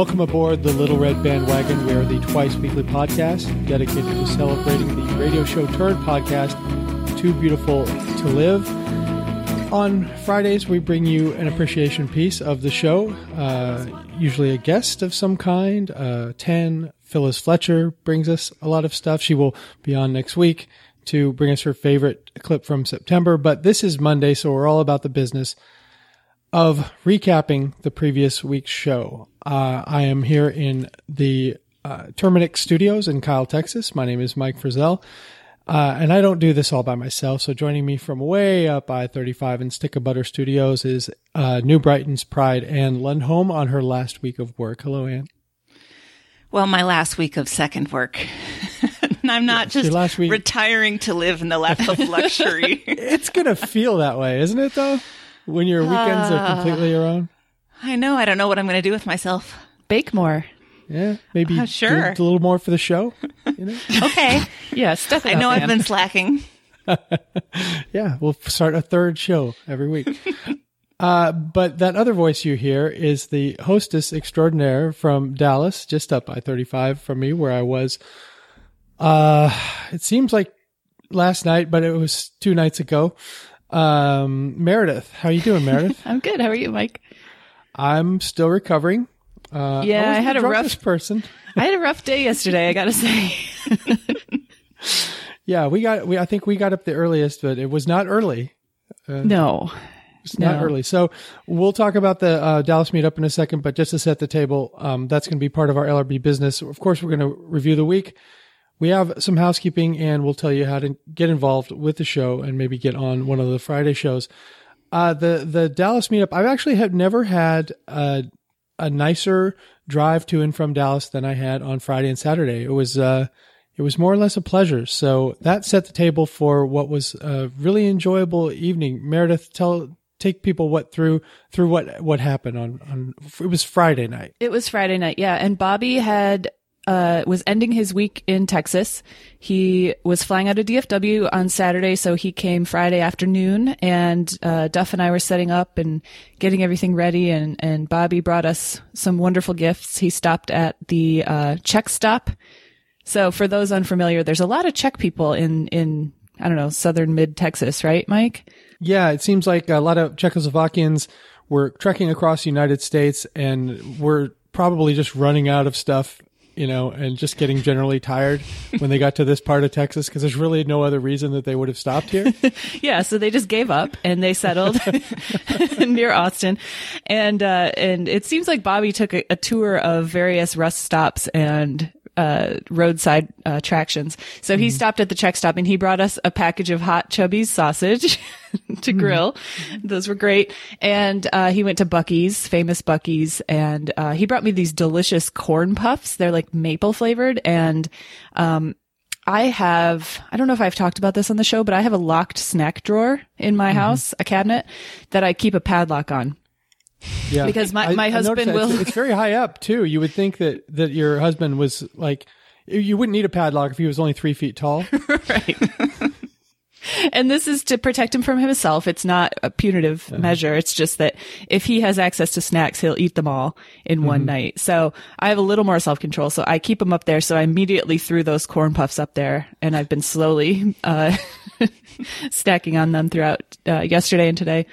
Welcome aboard the Little Red Bandwagon. We are the twice weekly podcast dedicated to celebrating the radio show turned podcast, Too Beautiful to Live. On Fridays, we bring you an appreciation piece of the show, uh, usually a guest of some kind. Uh, 10, Phyllis Fletcher brings us a lot of stuff. She will be on next week to bring us her favorite clip from September. But this is Monday, so we're all about the business of recapping the previous week's show. Uh, I am here in the uh, Terminix Studios in Kyle, Texas. My name is Mike Frizzell. Uh, and I don't do this all by myself. So joining me from way up I 35 in Stick of Butter Studios is uh, New Brighton's Pride, Anne Lundholm, on her last week of work. Hello, Anne. Well, my last week of second work. I'm not just last week- retiring to live in the lap of luxury. It's going to feel that way, isn't it, though? When your weekends are completely your own? I know. I don't know what I'm going to do with myself. Bake more. Yeah, maybe Uh, sure. do a little more for the show. You know? Okay. Yeah, step it I know I've Ann. been slacking. Yeah, we'll start a third show every week. uh, but that other voice you hear is the hostess extraordinaire from Dallas, just up I 35 from me, where I was. Uh, it seems like last night, but it was two nights ago. Um, Meredith, how you doing, Meredith? I'm good. How are you, Mike? I'm still recovering. Uh, Yeah, I wasn't had a rough- person. I had a rough day yesterday, I gotta say. Yeah, we got. We I think we got up the earliest, but it was not early. No. It's not No. early. So we'll talk about the uh, Dallas meetup in a second, but just to set the table, um, that's going to be part of our LRB business. Of course, we're going to review the week. We have some housekeeping and we'll tell you how to get involved with the show and maybe get on one of the Friday shows. Uh, the, the Dallas meetup, I've actually have never had a, a nicer drive to and from Dallas than I had on Friday and Saturday. It was, uh, it was more or less a pleasure. So that set the table for what was a really enjoyable evening. Meredith, tell take people what through through what what happened on on it was Friday night. It was Friday night, yeah. And Bobby had uh was ending his week in Texas. He was flying out of DFW on Saturday, so he came Friday afternoon and uh Duff and I were setting up and getting everything ready and and Bobby brought us some wonderful gifts. He stopped at the uh Czech stop. So for those unfamiliar, there's a lot of Czech people in in I don't know, southern mid Texas, right, Mike? Yeah, it seems like a lot of Czechoslovakians were trekking across the United States and were probably just running out of stuff, you know, and just getting generally tired when they got to this part of Texas because there's really no other reason that they would have stopped here. Yeah, so they just gave up and they settled near Austin, and uh, and it seems like Bobby took a, a tour of various rest stops and uh, roadside uh, attractions. So he stopped at the Czech stop and he brought us a package of hot Chubby's sausage to grill. Those were great. And uh, he went to Buc-ee's, famous Buc-ee's, and uh, he brought me these delicious corn puffs. They're like maple flavored and. Um, I have, I don't know if I've talked about this on the show, but I have a locked snack drawer in my house, a cabinet that I keep a padlock on. Yeah, Because my- I- my husband that. It's- will- It's, very high up too. You would think that that your husband was like, you wouldn't need a padlock if he was only three feet tall. right. and this is to protect him from himself. It's not a punitive measure. It's just that if he has access to snacks, he'll eat them all in one night. So I have a little more self control. So I keep them up there. So I immediately threw those corn puffs up there and I've been slowly, uh, stacking on them throughout, uh, yesterday and today.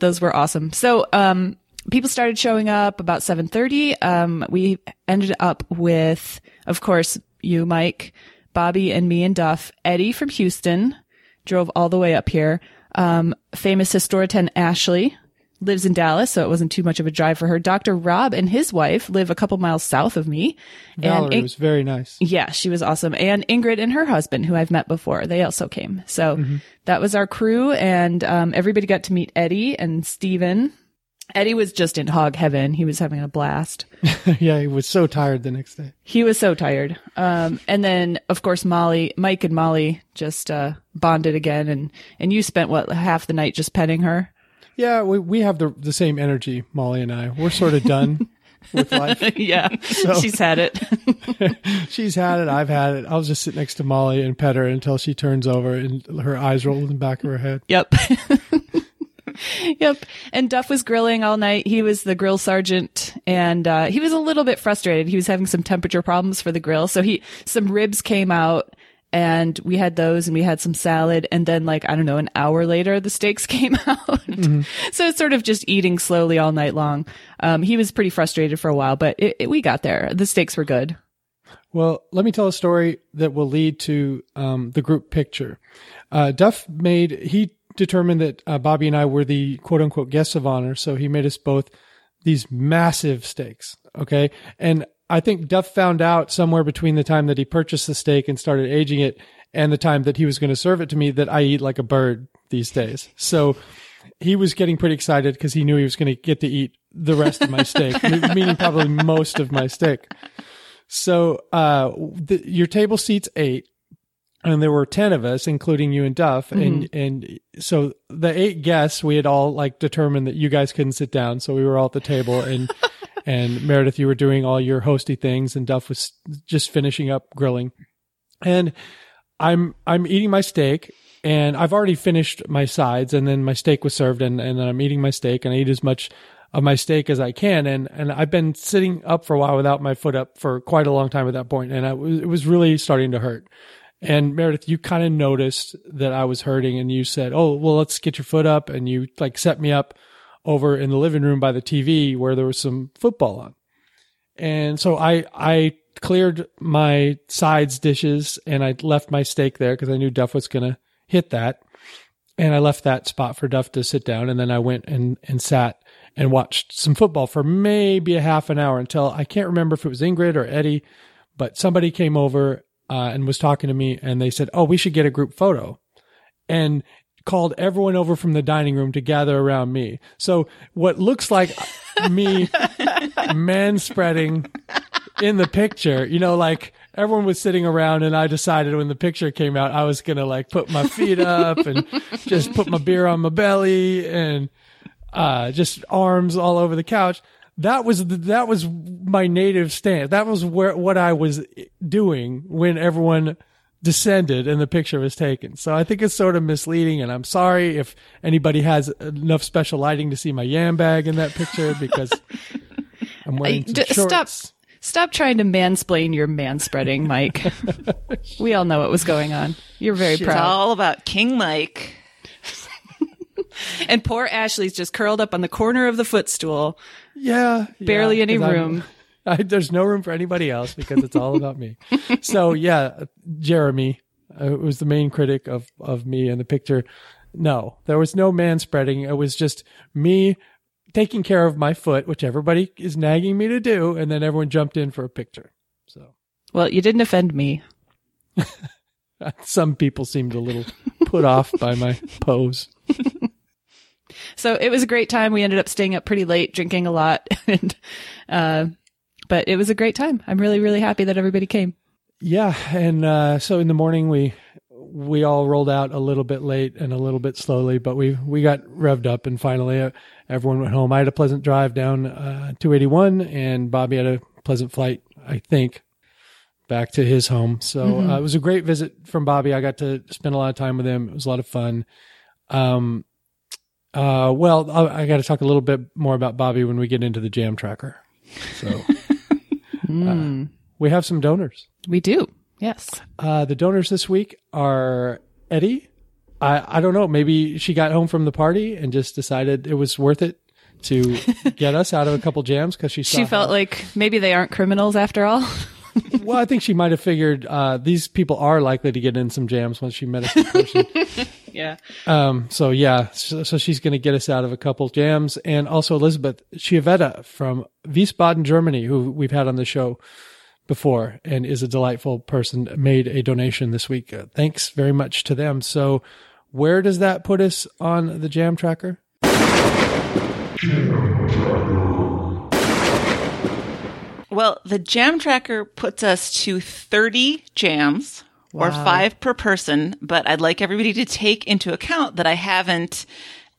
Those were awesome. So, um, people started showing up about 7.30 um, we ended up with of course you mike bobby and me and duff eddie from houston drove all the way up here um, famous historian ashley lives in dallas so it wasn't too much of a drive for her dr rob and his wife live a couple miles south of me Valerie In- was very nice. yeah, she was awesome. And Ingrid and her husband, who I've met before, they also came. So that was our crew. And um, everybody got to meet Eddie and Steven. Eddie was just in hog heaven. He was having a blast. yeah, he was so tired the next day. He was so tired. Um, and then, of course, Molly, Mike and Molly just uh, bonded again. And, and you spent, what, half the night just petting her? Yeah, we we have the the same energy, Molly and I. We're sort of done with life. yeah, she's had it. She's had it. I've had it. I'll just sit next to Molly and pet her until she turns over and her eyes roll in the back of her head. Yep. yep. And Duff was grilling all night. He was the grill sergeant and uh, he was a little bit frustrated. He was having some temperature problems for the grill, so he some ribs came out and we had those and we had some salad and then like i don't know an hour later the steaks came out mm-hmm. so it's sort of just eating slowly all night long um, he was pretty frustrated for a while but it, it, we got there the steaks were good well let me tell a story that will lead to um, the group picture uh, duff made he determined that uh, bobby and i were the quote unquote guests of honor so he made us both these massive steaks okay and I think Duff found out somewhere between the time that he purchased the steak and started aging it and the time that he was going to serve it to me that I eat like a bird these days. So he was getting pretty excited because he knew he was going to get to eat the rest of my steak, meaning probably most of my steak. So, uh, the, your table seats eight and there were 10 of us, including you and Duff. Mm-hmm. And, and so the eight guests, we had all like determined that you guys couldn't sit down. So we were all at the table and and Meredith, you were doing all your hosty things, and Duff was just finishing up grilling. And I'm I'm eating my steak, and I've already finished my sides, and then my steak was served, and and I'm eating my steak, and I eat as much of my steak as I can, and and I've been sitting up for a while without my foot up for quite a long time at that point, and I, was it was really starting to hurt. And Meredith, you kind of noticed that I was hurting, and you said, "Oh, well, let's get your foot up," and you like set me up over in the living room by the TV where there was some football on. And so I, I cleared my sides dishes and I left my steak there because I knew Duff was going to hit that. And I left that spot for Duff to sit down. And then I went and, and sat and watched some football for maybe a half an hour until I can't remember if it was Ingrid or Eddie, but somebody came over uh, and was talking to me and they said, Oh, we should get a group photo. And called everyone over from the dining room to gather around me. So what looks like me man spreading in the picture, you know, like everyone was sitting around and I decided when the picture came out, I was going to like put my feet up and just put my beer on my belly and, uh, just arms all over the couch. That was, that was my native stance. That was where, what I was doing when everyone descended and the picture was taken. So I think it's sort of misleading and I'm sorry if anybody has enough special lighting to see my yam bag in that picture because I'm wearing some shorts. Stop. Stop trying to mansplain your manspreading, Mike. we all know what was going on. You're very She's proud. It's all about King Mike. and poor Ashley's just curled up on the corner of the footstool. Yeah. Barely yeah, any room. I'm, there's no room for anybody else because it's all about me. so yeah, Jeremy uh, was the main critic of of me in the picture. No, there was no man spreading. It was just me taking care of my foot, which everybody is nagging me to do, and then everyone jumped in for a picture. So, well, you didn't offend me. Some people seemed a little put off by my pose. so it was a great time. We ended up staying up pretty late, drinking a lot, and uh, but it was a great time. I'm really, really happy that everybody came. Yeah, and uh, so in the morning we we all rolled out a little bit late and a little bit slowly, but we we got revved up and finally uh, everyone went home. I had a pleasant drive down uh, 281, and Bobby had a pleasant flight, I think, back to his home. So mm-hmm. uh, it was a great visit from Bobby. I got to spend a lot of time with him. It was a lot of fun. Um, uh, well, I, I got to talk a little bit more about Bobby when we get into the jam tracker. So. Mm. Uh, we have some donors. We do. Yes. Uh, the donors this week are Eddie. I, I don't know. Maybe she got home from the party and just decided it was worth it to get us out of a couple jams because she she felt how, like maybe they aren't criminals after all. well, I think she might have figured uh, these people are likely to get in some jams once she met us in person. yeah. Um. So yeah. So, so she's going to get us out of a couple jams, and also Elizabeth Chiavetta from Wiesbaden, Germany, who we've had on the show before, and is a delightful person, made a donation this week. Uh, thanks very much to them. So, where does that put us on the jam tracker? Well, the jam tracker puts us to 30 jams wow. or five per person, but I'd like everybody to take into account that I haven't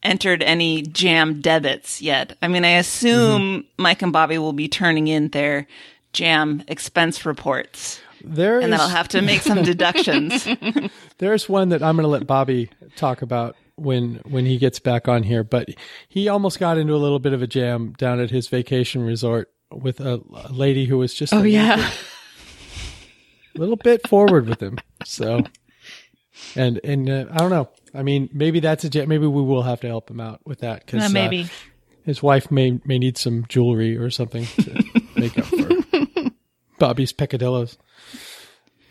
entered any jam debits yet. I mean, I assume mm-hmm. Mike and Bobby will be turning in their jam expense reports. There and is... then I'll have to make some deductions. There's one that I'm going to let Bobby talk about when when he gets back on here, but he almost got into a little bit of a jam down at his vacation resort with a, a lady who was just Oh yeah. a little bit forward with him. So, and and uh, I don't know. I mean, maybe that's a maybe we will have to help him out with that because Uh, maybe. his wife may may need some jewelry or something to make up for Bobby's peccadillos.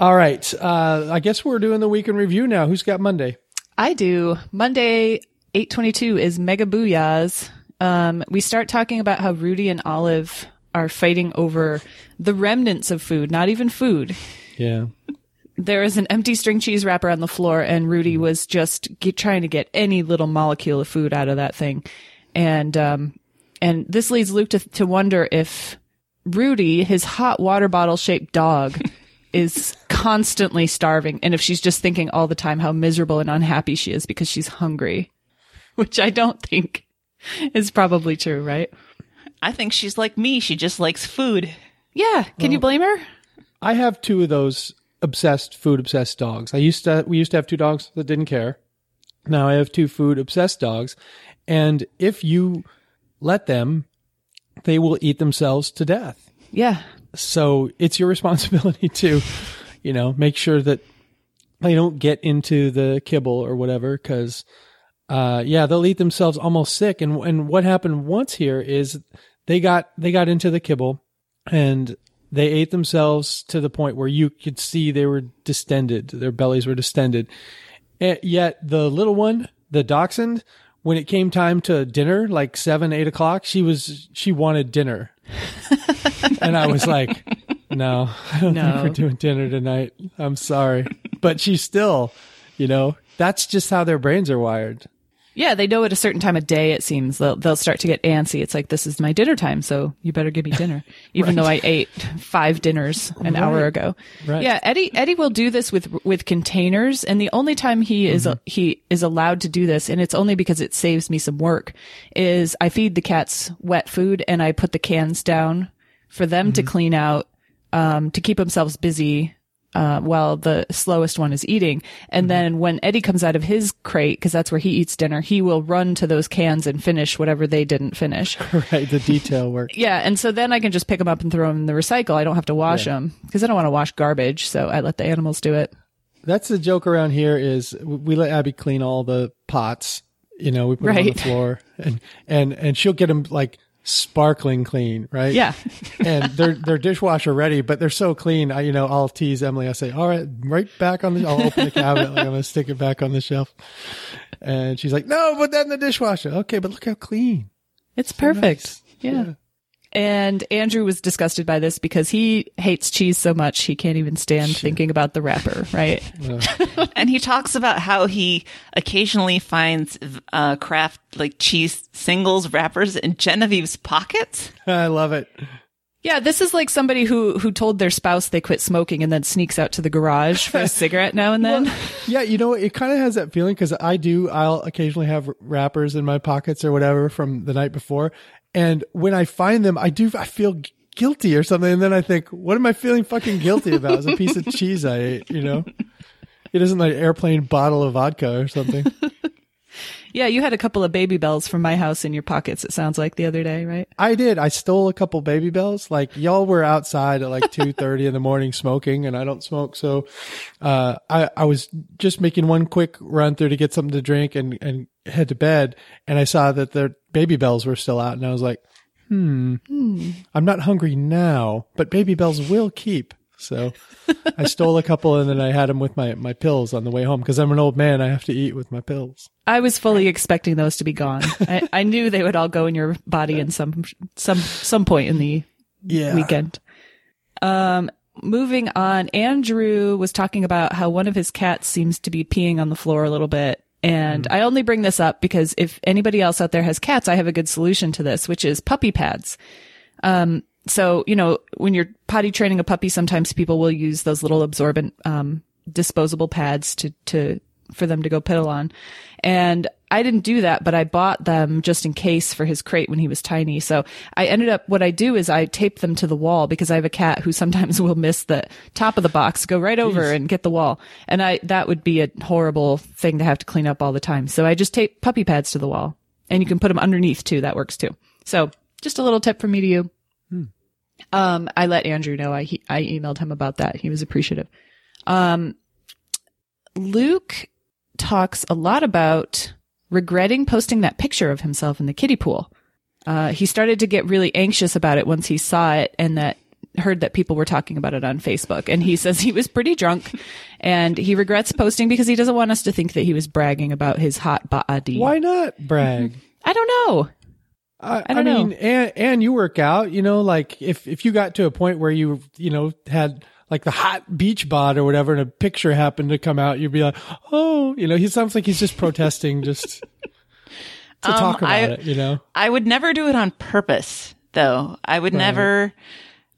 All right, uh, I guess we're doing the week in review now. Who's got Monday? I do. Monday, 822 is Mega Booyahs. Um, we start talking about how Rudy and Olive are fighting over the remnants of food, not even food. Yeah, There is an empty string cheese wrapper on the floor, and Rudy was just get, trying to get any little molecule of food out of that thing. And, um, and this leads Luke to, to wonder if Rudy, his hot water bottle shaped dog, is constantly starving, and if she's just thinking all the time how miserable and unhappy she is because she's hungry, which I don't think is probably true, right? I think she's like me. She just likes food. Yeah. Can you blame her? I have two of those obsessed food obsessed dogs. I used to we used to have two dogs that didn't care. Now I have two food obsessed dogs, and if you let them, they will eat themselves to death. Yeah. So it's your responsibility to, you know, make sure that they don't get into the kibble or whatever. Cause, uh, yeah, they'll eat themselves almost sick. And, and what happened once here is they got, they got into the kibble and they ate themselves to the point where you could see they were distended. Their bellies were distended. And yet the little one, the dachshund, when it came time to dinner, like seven, eight o'clock, she was, she wanted dinner. and I was like, no, I don't No. think we're doing dinner tonight. I'm sorry. But she's still, you know, that's just how their brains are wired. Yeah, they know at a certain time of day, it seems, they'll, they'll start to get antsy. It's like, this is my dinner time, so you better give me dinner. Even though I ate five dinners an hour ago. Right. Yeah, Eddie, Eddie will do this with, with containers. And the only time he is, he is allowed to do this, and it's only because it saves me some work, is I feed the cats wet food and I put the cans down for them to clean out, um, to keep themselves busy uh, while the slowest one is eating. And then when Eddie comes out of his crate, because that's where he eats dinner, he will run to those cans and finish whatever they didn't finish. Right. The detail work. yeah. And so then I can just pick them up and throw them in the recycle. I don't have to wash Yeah. them because I don't want to wash garbage. So I let the animals do it. That's the joke around here is we let Abby clean all the pots. You know, we put them on the floor and, and, and she'll get them like sparkling clean, right? Yeah. and they're they're dishwasher ready, but they're so clean. I you know I'll tease Emily. I say, all right, right back on the. I'll open the cabinet. like I'm gonna stick it back on the shelf. And she's like, no, put that in the dishwasher. Okay, but look how clean. It's perfect. nice. Yeah. Yeah. And Andrew was disgusted by this because he hates cheese so much he can't even stand thinking about the wrapper, right? And he talks about how he occasionally finds uh, Kraft like cheese singles wrappers in Genevieve's pockets. I love it. Yeah, this is like somebody who who told their spouse they quit smoking and then sneaks out to the garage for a cigarette now and then. Yeah, you know, it kind of has that feeling because I do. I'll occasionally have wrappers in my pockets or whatever from the night before, and when I find them, I do. I feel guilty or something, and then I think, what am I feeling fucking guilty about? It's a piece of cheese I ate. You know, it isn't like an airplane bottle of vodka or something. Yeah, you had a couple of Babybels from my house in your pockets. It sounds like the other day, right? I did. I stole a couple Babybels. Like y'all were outside at like two thirty in the morning smoking, and I don't smoke, so uh, I I was just making one quick run through to get something to drink and and head to bed, and I saw that the Babybels were still out, and I was like, hmm, I'm not hungry now, but Babybels will keep. So I stole a couple, and then I had them with my my pills on the way home because I'm an old man. I have to eat with my pills. I was fully expecting those to be gone. I, I knew they would all go in your body in some some some point in the Yeah. weekend. Um, moving on, Andrew was talking about how one of his cats seems to be peeing on the floor a little bit. And I only bring this up because if anybody else out there has cats, I have a good solution to this, which is puppy pads. Um, so, you know, when you're potty training a puppy, sometimes people will use those little absorbent, um, disposable pads to, to, for them to go piddle on. And I didn't do that, but I bought them just in case for his crate when he was tiny. So I ended up, what I do is I tape them to the wall because I have a cat who sometimes will miss the top of the box, go right over and get the wall. And I, that would be a horrible thing to have to clean up all the time. So I just tape puppy pads to the wall and you can put them underneath too. That works too. So just a little tip from me to you. Um, I let Andrew know. I he, I emailed him about that. He was appreciative. Um, Luke talks a lot about regretting posting that picture of himself in the kiddie pool. Uh, he started to get really anxious about it once he saw it and that heard that people were talking about it on Facebook. And he says he was pretty drunk and he regrets posting because he doesn't want us to think that he was bragging about his hot body. Why not brag? I don't know. I, I don't mean, know. and and you work out, you know, like if if you got to a point where you you know had like the hot beach bod or whatever, and a picture happened to come out, you'd be like, oh, you know, he sounds like he's just protesting, just to Um, talk about I- it, you know. I would never do it on purpose, though. I would never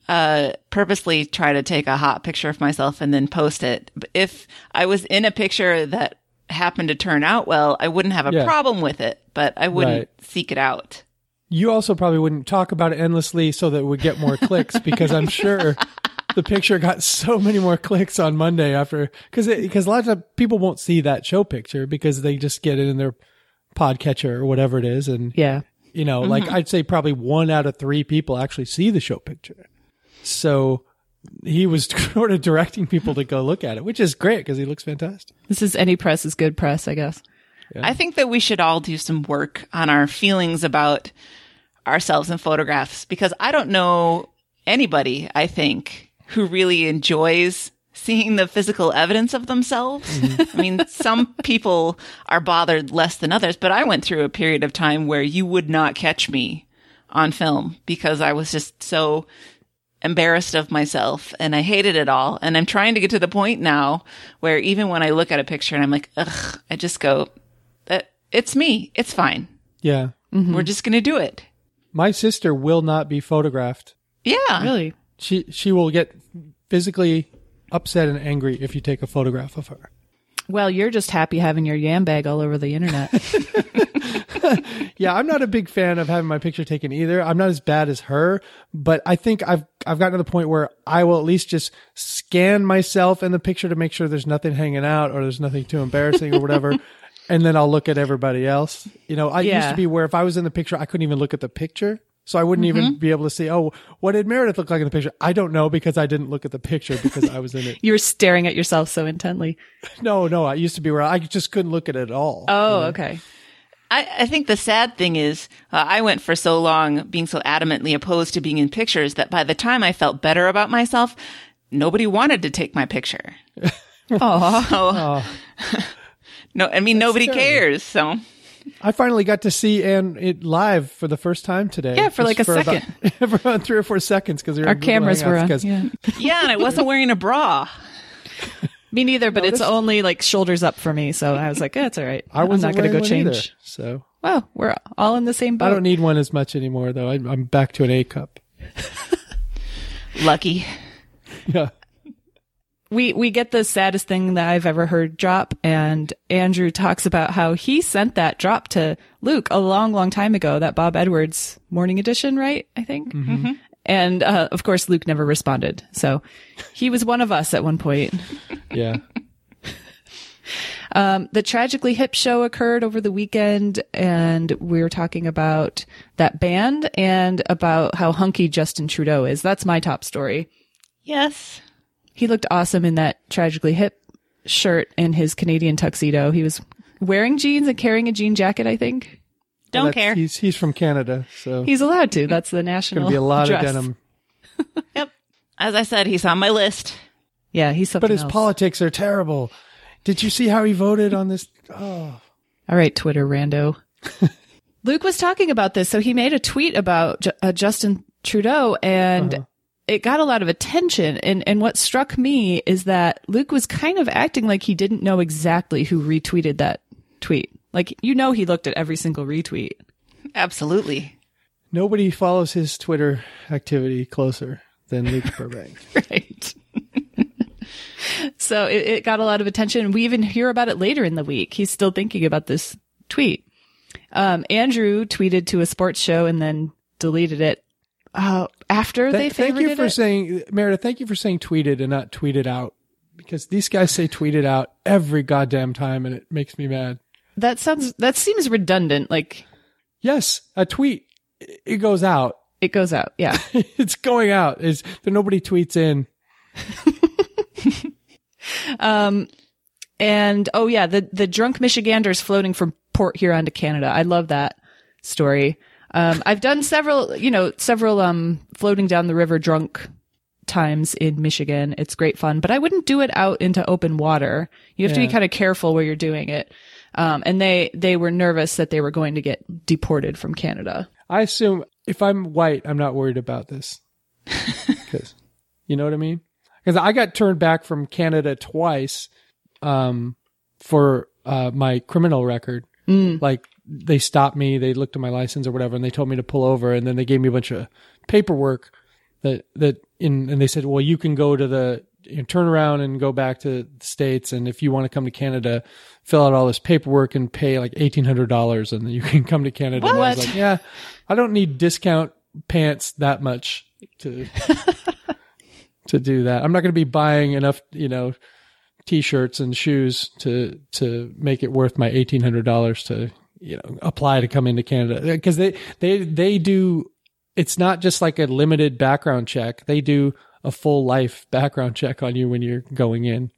uh, purposely try to take a hot picture of myself and then post it. But If I was in a picture that happened to turn out well, I wouldn't have a Yeah. problem with it, but I wouldn't Right. seek it out. You also probably wouldn't talk about it endlessly so that it would get more clicks because I'm sure the picture got so many more clicks on Monday after because because a lot of people won't see that show picture because they just get it in their podcatcher or whatever it is and Yeah. you know mm-hmm. like I'd say probably one out of three people actually see the show picture. So he was sort of directing people to go look at it, which is great because he looks fantastic. This is any press is good press, I guess. I think that we should all do some work on our feelings about ourselves in photographs because I don't know anybody, I think, who really enjoys seeing the physical evidence of themselves. Mm-hmm. I mean, some people are bothered less than others, but I went through a period of time where you would not catch me on film because I was just so embarrassed of myself and I hated it all. And I'm trying to get to the point now where even when I look at a picture and I'm like, ugh, I just go, that it's me. It's fine. Yeah. Mm-hmm. We're just going to do it. My sister will not be photographed. Yeah. Really? She she will get physically upset and angry if you take a photograph of her. Well, you're just happy having your yam bag all over the internet. Yeah, I'm not a big fan of having my picture taken either. I'm not as bad as her, but I think I've I've gotten to the point where I will at least just scan myself in the picture to make sure there's nothing hanging out or there's nothing too embarrassing or whatever. And then I'll look at everybody else. You know, I used to be where if I was in the picture, I couldn't even look at the picture. So I wouldn't even be able to see, oh, what did Meredith look like in the picture? I don't know because I didn't look at the picture because I was in it. you were staring at yourself so intently. No, no, I used to be where I just couldn't look at it at all. Oh, okay. I, I think the sad thing is, uh, I went for so long being so adamantly opposed to being in pictures that by the time I felt better about myself, nobody wanted to take my picture. Oh, No, I mean, nobody terrible. cares. So I finally got to see Anne it live for the first time today. Yeah, for like a about- second. for about three or four seconds because our cameras were on. Yeah. yeah, and I wasn't wearing a bra. Me neither, but it's this- only like shoulders up for me. So I was like, eh, it's all right. I I'm wasn't going to go change. either, so Well, we're all in the same boat. I don't need one as much anymore. Though I, I'm back to an A cup. Lucky. Yeah, we we get the saddest thing that I've ever heard drop, and Andrew talks about how he sent that drop to Luke a long, long time ago. That Bob Edwards morning edition, right? I think. And uh, of course, Luke never responded. So he was one of us at one point. yeah. Um, the Tragically Hip show occurred over the weekend, and we were talking about that band and about how hunky Justin Trudeau is. That's my top story. Yes. He looked awesome in that Tragically Hip shirt and his Canadian tuxedo. He was wearing jeans and carrying a jean jacket, I think. Don't That's- care. He's he's from Canada, so He's allowed to. That's the national. Going to be a lot dress. of denim. Yep. As I said, he's on my list. Yeah, he's something But his else. politics are terrible. Did you see how he voted on this? Oh, All right, Twitter rando. Luke was talking about this, so he made a tweet about Ju- uh, Justin Trudeau, and Uh-huh. It got a lot of attention. And and what struck me is that Luke was kind of acting like he didn't know exactly who retweeted that tweet. Like you know, he looked at every single retweet. Absolutely. nobody follows his Twitter activity closer than Luke Burbank. right. so it, it got a lot of attention. We even hear about it later in the week. He's still thinking about this tweet. Um, Andrew tweeted to a sports show and then deleted it uh, after they Thank, thank you for it. saying, Meredith. Thank you for saying tweeted and not tweeted out, because these guys say tweeted out every goddamn time, and it makes me mad. that sounds that seems redundant. Like Yes, a tweet it goes out It goes out. Yeah. it's going out. Is there nobody tweets in? Um, and oh yeah, the the drunk Michiganders floating from Port Huron to Canada. I love that story. Um, I've done several, you know, several um floating down the river drunk times in Michigan. It's great fun, but I wouldn't do it out into open water. You have to be kind of careful where you're doing it. Um, and they they were nervous that they were going to get deported from Canada. I assume if I'm white, I'm not worried about this. Because you know what I mean? Because I got turned back from Canada twice um, for uh, my criminal record. Like they stopped me, they looked at my license or whatever, and they told me to pull over, and then they gave me a bunch of paperwork that that in and they said, well, you can go to the you know, turn around and go back to the states, and if you want to come to Canada, fill out all this paperwork and pay like eighteen hundred dollars, and then you can come to Canada. And I was What? like, yeah, I don't need discount pants that much to to do that. I'm not going to be buying enough, you know, t-shirts and shoes to to make it worth my eighteen hundred dollars to you know apply to come into Canada because they they they do. It's not just like a limited background check. They do a full life background check on you when you're going in.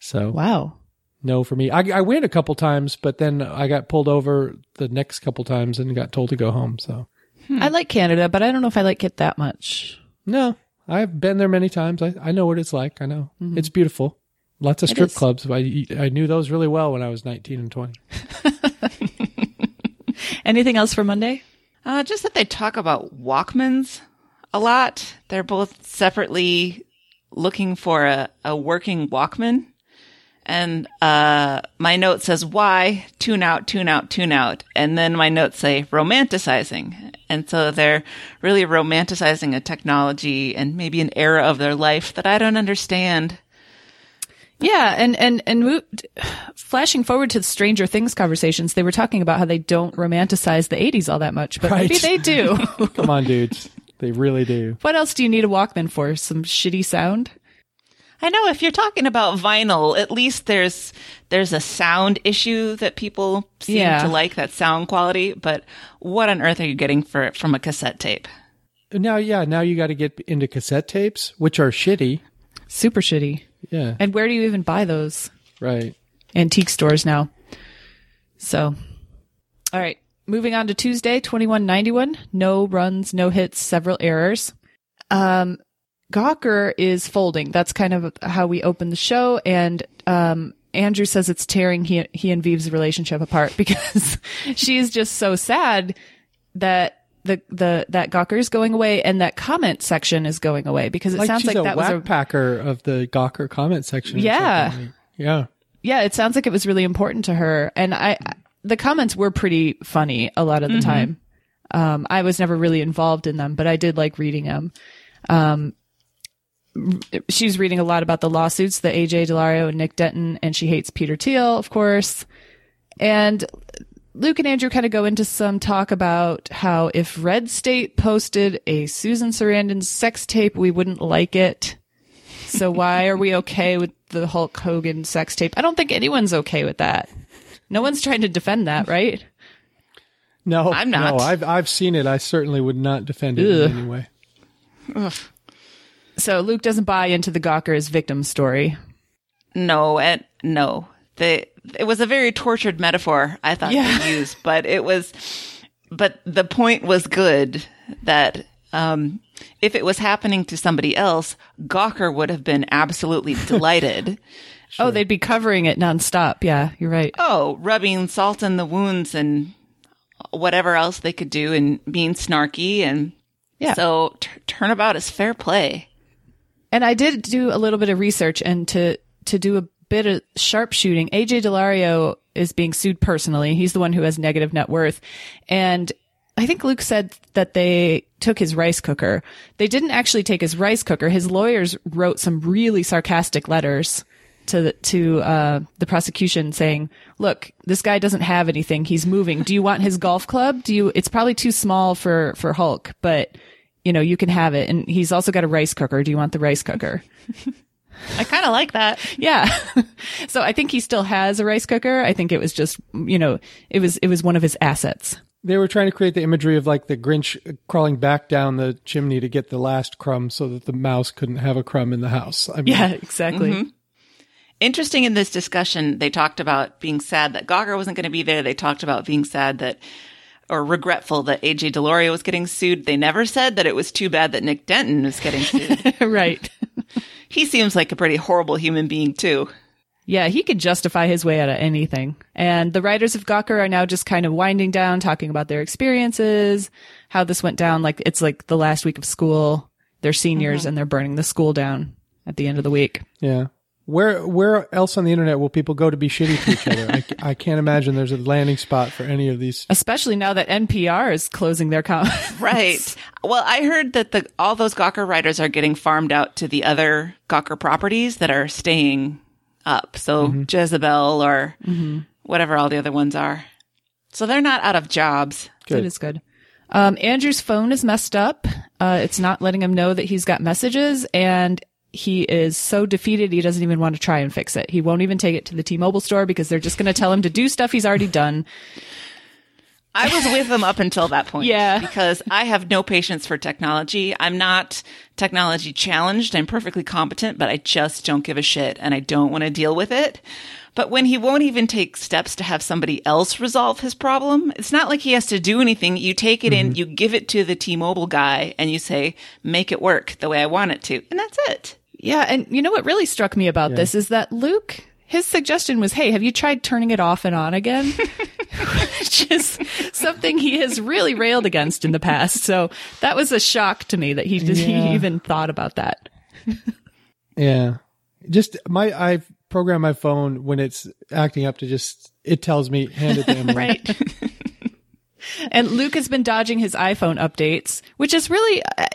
So Wow. no for me. I, I went a couple times, but then I got pulled over the next couple times and got told to go home. So hmm. I like Canada, but I don't know if I like it that much. no, I've been there many times. I, I know what it's like. I know mm-hmm. it's beautiful. Lots of strip clubs. I I knew those really well when I was 19 and 20. Anything else for Monday? Uh, just that they talk about Walkmans a lot. They're both separately looking for a, a working Walkman. And uh, my note says, why? Tune out, tune out, tune out. And then my notes say, romanticizing. And so they're really romanticizing a technology and maybe an era of their life that I don't understand. Yeah, and and and mo- flashing forward to the Stranger Things conversations, they were talking about how they don't romanticize the '80s all that much, but maybe they do. Come on, dudes. They really do. what else do you need a Walkman for? Some shitty sound? I know if you're talking about vinyl, at least there's there's a sound issue that people seem Yeah. to like that sound quality. But what on earth are you getting for from a cassette tape? Now, yeah, now you got to get into cassette tapes, which are shitty. Super shitty. Yeah, And where do you even buy those? right. Antique stores now. So, all right. Moving on to Tuesday, 2191. No runs, no hits, several errors. Um, Gawker is folding. That's kind of how we open the show. And, um, Andrew says it's tearing he, he and Vive's relationship apart because she's just so sad that the, the, that Gawker is going away and that comment section is going away because it Like sounds like a that was a, packer of the Gawker comment section. Yeah. something. yeah. yeah, it sounds like it was really important to her. And I, the comments were pretty funny a lot of the time. Um, I was never really involved in them, but I did like reading them. Um, she was reading a lot about the lawsuits, the AJ Daulerio and Nick Denton, and she hates Peter Thiel, of course. And Luke and Andrew kind of go into some talk about how if Red State posted a Susan Sarandon sex tape, we wouldn't like it. So why are we okay with the Hulk Hogan sex tape? I don't think anyone's okay with that. No one's trying to defend that, right? No, I'm not. No, I've I've seen it. I certainly would not defend it Ugh. in any way. So Luke doesn't buy into the Gawker's victim story. No, and no. The it was a very tortured metaphor I thought Yeah. they used, but it was but the point was good that um if it was happening to somebody else, Gawker would have been absolutely delighted. Oh, they'd be covering it nonstop. Yeah, you're right. oh, rubbing salt in the wounds and whatever else they could do and being snarky and Yeah. so t- turnabout is fair play. And I did do a little bit of research and to to do a bit of sharpshooting. AJ Daulerio is being sued personally. He's the one who has negative net worth. And I think Luke said that they took his rice cooker. They didn't actually take his rice cooker. His lawyers wrote some really sarcastic letters to the, to uh, the prosecution saying, "Look, this guy doesn't have anything. He's moving. Do you want his golf club? Do you? It's probably too small for for Hulk, but you know you can have it. And he's also got a rice cooker. Do you want the rice cooker? I kind of like that. Yeah. so I think he still has a rice cooker. I think it was just you know it was it was one of his assets. They were trying to create the imagery of like the Grinch crawling back down the chimney to get the last crumb so that the mouse couldn't have a crumb in the house. I mean, Yeah, exactly. Mm-hmm. Interesting in this discussion, they talked about being sad that Gawker wasn't going to be there. They talked about being sad that, or regretful that AJ Daulerio was getting sued. They never said that it was too bad that Nick Denton was getting sued. right. He seems like a pretty horrible human being too. Yeah, he could justify his way out of anything. And the writers of Gawker are now just kind of winding down, talking about their experiences, how this went down. Like it's like the last week of school. They're seniors uh-huh. and they're burning the school down at the end of the week. Yeah. Where where else on the internet will people go to be shitty to each other? I, I can't imagine there's a landing spot for any of these. Especially now that NPR is closing their com- Right. well, I heard that the all those Gawker writers are getting farmed out to the other Gawker properties that are staying up. So Jezebel or whatever all the other ones are. So they're not out of jobs. That Good. is good. Um, Andrew's phone is messed up. Uh, it's not letting him know that he's got messages and he is so defeated he doesn't even want to try and fix it. He won't even take it to the T-Mobile store because they're just going to tell him to do stuff he's already done. I was with them up until that point. Yeah. Because I have no patience for technology. I'm not technology challenged. I'm perfectly competent, but I just don't give a shit and I don't want to deal with it. But when he won't even take steps to have somebody else resolve his problem, it's not like he has to do anything. You take it in, mm-hmm. you give it to the T-Mobile guy and you say, make it work the way I want it to. And that's it. Yeah, and you know what really struck me about this is that Luke, his suggestion was, "Hey, have you tried turning it off and on again?" Which is something he has really railed against in the past. So that was a shock to me that he did, Yeah. he even thought about that. Yeah. Just my I program my phone when it's acting up to just it tells me hand it to Emily. Right. and Luke has been dodging his iPhone updates, which is really uh,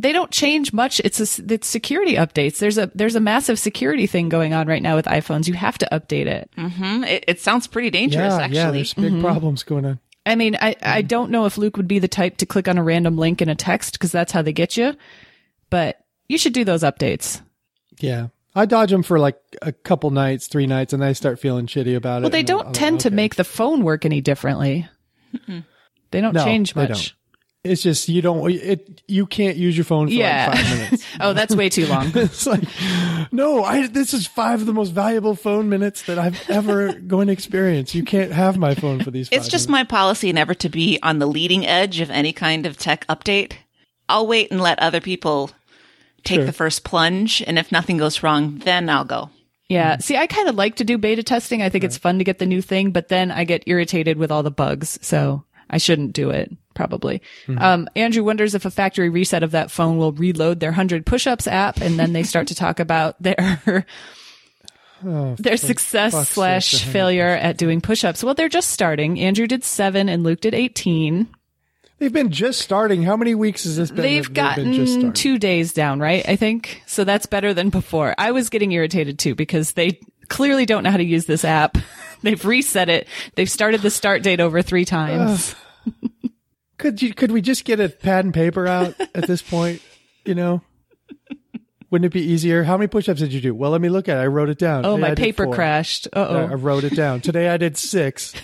they don't change much. It's a, it's security updates. There's a there's a massive security thing going on right now with iPhones. You have to update it. Hmm, It, it sounds pretty dangerous, Yeah, actually. yeah, there's big problems going on. I mean, I, I don't know if Luke would be the type to click on a random link in a text because that's how they get you, but you should do those updates. Yeah. I dodge them for like a couple nights, three nights, and then I start feeling shitty about it. Well, they don't I'm tend like, to okay. make the phone work any differently. They don't No, change they much. Don't. It's just you don't. It you can't use your phone for Yeah. like five minutes. Oh, that's way too long. It's like, no, I. This is five of the most valuable phone minutes that I've ever going to experience. You can't have my phone for these. It's just minutes. my policy never to be on the leading edge of any kind of tech update. I'll wait and let other people take Sure. the first plunge, and if nothing goes wrong, then I'll go. Yeah. See, I kind of like to do beta testing. I think it's fun to get the new thing, but then I get irritated with all the bugs. So I shouldn't do it probably. Um, Andrew wonders if a factory reset of that phone will reload their 100 push-ups app and then they start to talk about their their success slash failure at doing push-ups. Well, they're just starting. Andrew did 7 and Luke did 18. They've been just starting. How many weeks has this been? They've they've gotten two days down, right? I think. So that's better than before. I was getting irritated too because they clearly don't know how to use this app. They've reset it. They've started the start date over three times. Could you? Could we just get a pad and paper out at this point? You know, wouldn't it be easier? How many push-ups did you do? Well, let me look at it. I wrote it down. oh, Today my paper four. crashed. Uh I I oh. wrote it down. Today I did six.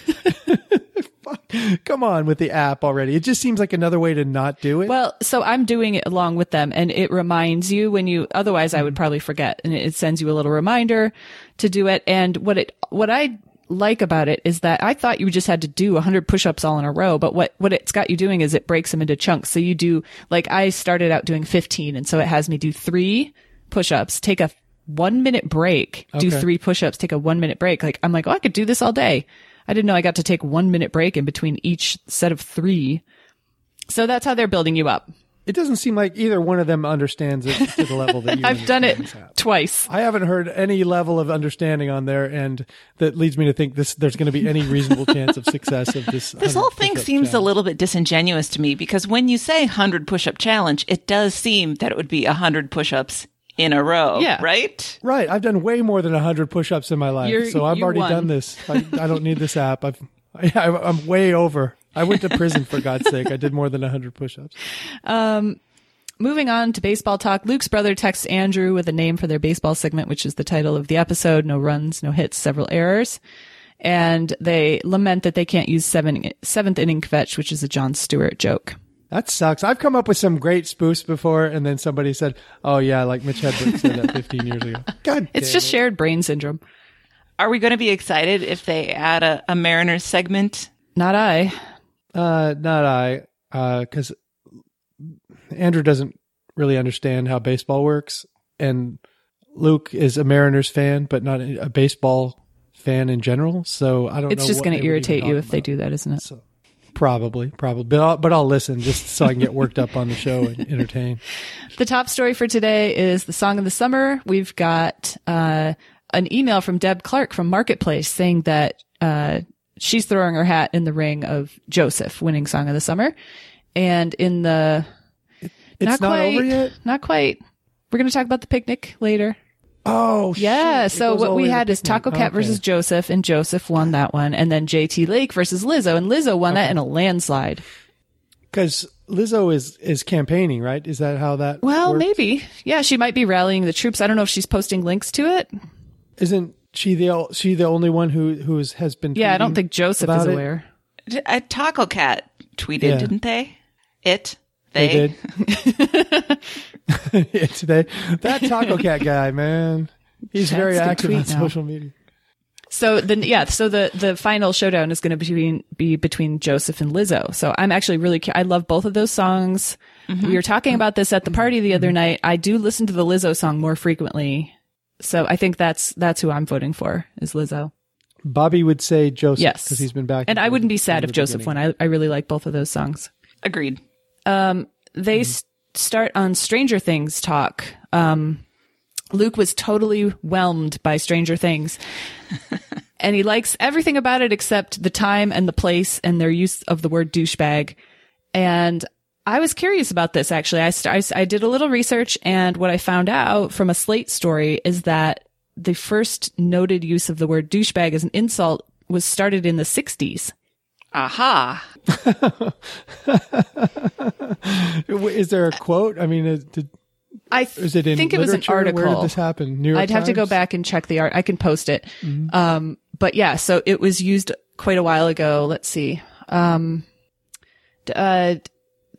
Come on with the app already. It just seems like another way to not do it. Well, so I'm doing it along with them and it reminds you when you, otherwise I Mm-hmm. would probably forget and it sends you a little reminder to do it. And what it, what I like about it is that I thought you just had to do 100 push-ups all in a row, but what, what it's got you doing is it breaks them into chunks. So you do, like I started out doing 15 and so it has me do three push-ups, take a one minute break, do three push-ups, take a one minute break. Like I'm like, oh, I could do this all day. I didn't know I got to take one minute break in between each set of three. So that's how they're building you up. It doesn't seem like either one of them understands it to the level that you. I've done it understand this app. twice. I haven't heard any level of understanding on there, and that leads me to think this there's going to be any reasonable chance of success of this. This whole thing seems a little bit disingenuous to me because when you say 100 push up challenge, it does seem that it would be 100 push ups in a row. Yeah. Right? Right, I've done way more than hundred push-ups in my life, You're- so I've already won. done this. I, I don't need this app. I've, I, I'm way over. I went to prison for God's sake. I did more than hundred push-ups. Um, moving on to baseball talk, Luke's brother texts Andrew with a name for their baseball segment, which is the title of the episode. No runs, no hits, several errors. and they lament that they can't use seven, seventh inning fetch, which is a John Stewart joke. That sucks. I've come up with some great spoofs before, and then somebody said, "Oh yeah, like Mitch Hedberg said that 15 years ago." God, It's damn just it. shared brain syndrome. Are we going to be excited if they add a, a Mariners segment? Not I. Uh, not I, uh, because Andrew doesn't really understand how baseball works, and Luke is a Mariners fan, but not a baseball fan in general. So I don't. It's just going to irritate you if they do that, isn't it? So probably, probably, but I'll, but I'll listen just so I can get worked up on the show and entertain. The top story for today is the song of the summer. We've got uh, an email from Deb Clark from Marketplace saying that uh, she's throwing her hat in the ring of Joseph winning song of the summer. And in the It's not, not, quite, over yet. not quite. We're going to talk about the picnic later. Oh Yeah. shit. So what we the way to had is Taco. Cat Okay. versus Joseph, and Joseph won that one. And then JT Lake versus Lizzo, and Lizzo won that in a landslide. because Lizzo is is campaigning, right? Is that how that? Well, works? maybe. Yeah, she might be rallying the troops. I don't know if she's posting links to it. Isn't she the she the only one who who's has been? Yeah, I don't think Joseph is about it? aware. D- A uh, Taco Cat tweeted, Yeah. didn't they? It. they They. did. yeah, today that Taco Cat guy, man, he's very That's the active on tweet now. social media. So then, yeah. So the the final showdown is going to be be between Joseph and Lizzo. So I'm actually really. I love both of those songs. Mm-hmm. We were talking about this at the party the other mm-hmm. night. I do listen to the Lizzo song more frequently. So I think that's that's who I'm voting for is Lizzo. Bobby would say Joseph Yes, because he's been back, And I wouldn't be sad if Joseph beginning. won. I I really like both of those songs. Agreed. Um, they s- start on Stranger Things talk. Um, Luke was totally whelmed by Stranger Things. and he likes everything about it except the time and the place and their use of the word douchebag. And I was curious about this actually. I, st- I, s- I did a little research and what I found out from a Slate story is that the first noted use of the word douchebag as an insult was started in the 60s. Aha. Is there a quote? I mean, is, did, I is it in think it was an literature? article. Where did this happen? New York I'd have to go back and check the art. I can post it. Um, but yeah, so it was used quite a while ago. Let's see. Um, uh,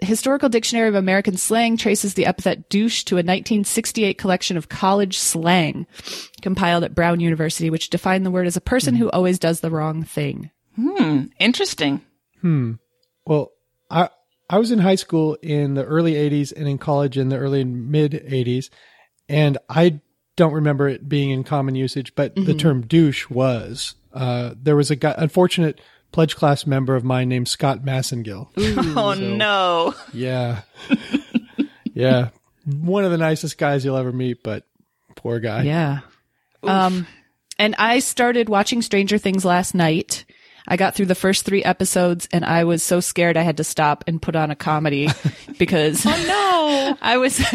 Historical Dictionary of American Slang traces the epithet douche to a 1968 collection of college slang compiled at Brown University, which defined the word as a person who always does the wrong thing. Hmm. Interesting. Hmm. Well, I I was in high school in the early '80s and in college in the early and mid '80s, and I don't remember it being in common usage, but the term douche was. Uh, there was a guy, unfortunate pledge class member of mine named Scott Massengill. Oh no. Yeah, yeah, one of the nicest guys you'll ever meet, but poor guy. Yeah. Um, and I started watching Stranger Things last night. I got through the first three episodes and I was so scared I had to stop and put on a comedy because oh no, I was,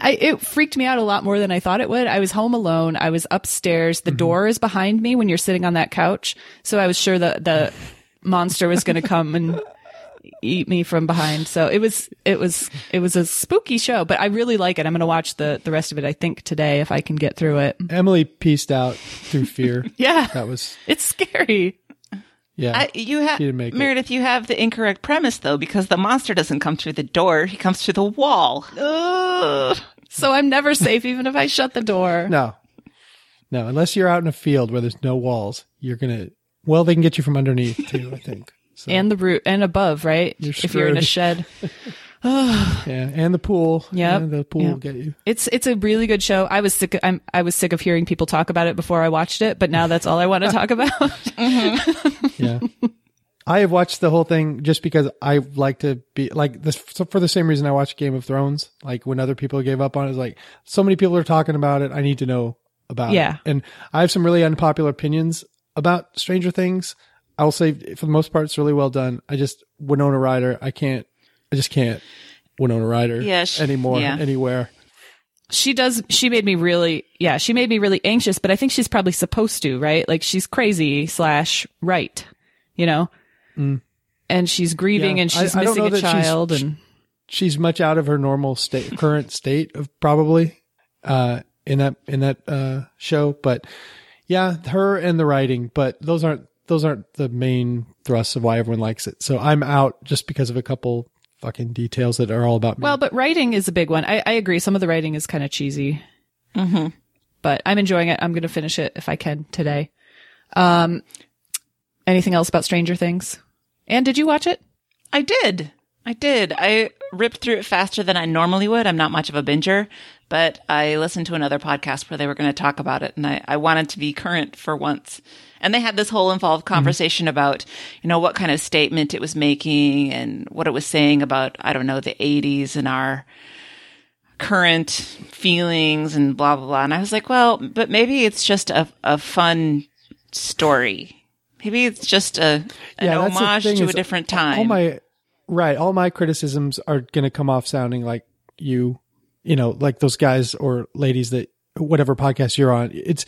I, it freaked me out a lot more than I thought it would. I was home alone. I was upstairs. The mm-hmm. door is behind me when you're sitting on that couch. So I was sure that the monster was going to come and eat me from behind. So it was, it was, it was a spooky show, but I really like it. I'm going to watch the, the rest of it, I think today if I can get through it. Emily pieced out through fear. Yeah. that was It's scary. Yeah. I, you have She didn't make it. Meredith. You have the incorrect premise though, because the monster doesn't come through the door; he comes through the wall. Ugh. So I'm never safe even if I shut the door. No. No, unless you're out in a field where there's no walls, you're gonna. Well, they can get you from underneath too. I think. So, And the root and above, right? You're if you're in a shed. yeah, and the pool. Yeah, the pool Yep. will get you. It's it's a really good show. I was sick I'm I was sick of hearing people talk about it before I watched it, but now that's all I want to talk about. Mm-hmm. Yeah. I have watched the whole thing just because I like to be like this for the same reason I watched Game of Thrones. Like when other people gave up on it, it's like so many people are talking about it. I need to know about Yeah. it. And I have some really unpopular opinions about Stranger Things. I will say for the most part, it's really well done. I just Winona Ryder. I can't. I just can't Winona Ryder Yeah, sh- anymore yeah. anywhere. she does she made me really yeah, she made me really anxious, but I think she's probably supposed to, right? Like she's crazy slash right, you know? And she's grieving Yeah. and she's I- missing a that she's- child and she's much out of her normal state, current state of probably, uh, in that, in that, uh, show. But Yeah, her and the writing, but those aren't those aren't the main thrusts of why everyone likes it. So I'm out just because of a couple fucking details that are all about me. Well, but writing is a big one. I, I agree. Some of the writing is kind of cheesy. Mm-hmm. But I'm enjoying it. I'm going to finish it if I can today. Um, anything else about Stranger Things? And did you watch it? I did. I did. I ripped through it faster than I normally would. I'm not much of a binger, but I listened to another podcast where they were going to talk about it and I, I wanted to be current for once. And they had this whole involved Mm-hmm. conversation mm-hmm. about, you know, what kind of statement it was making and what it was saying about, I don't know, the 80s and our current feelings and blah, blah, blah. And I was like, well, but maybe it's just a, a fun story. Maybe it's just a, an Yeah, homage to a different time. all my right, all my criticisms are going to come off sounding like you, you know, like those guys or ladies that whatever podcast you're on. It's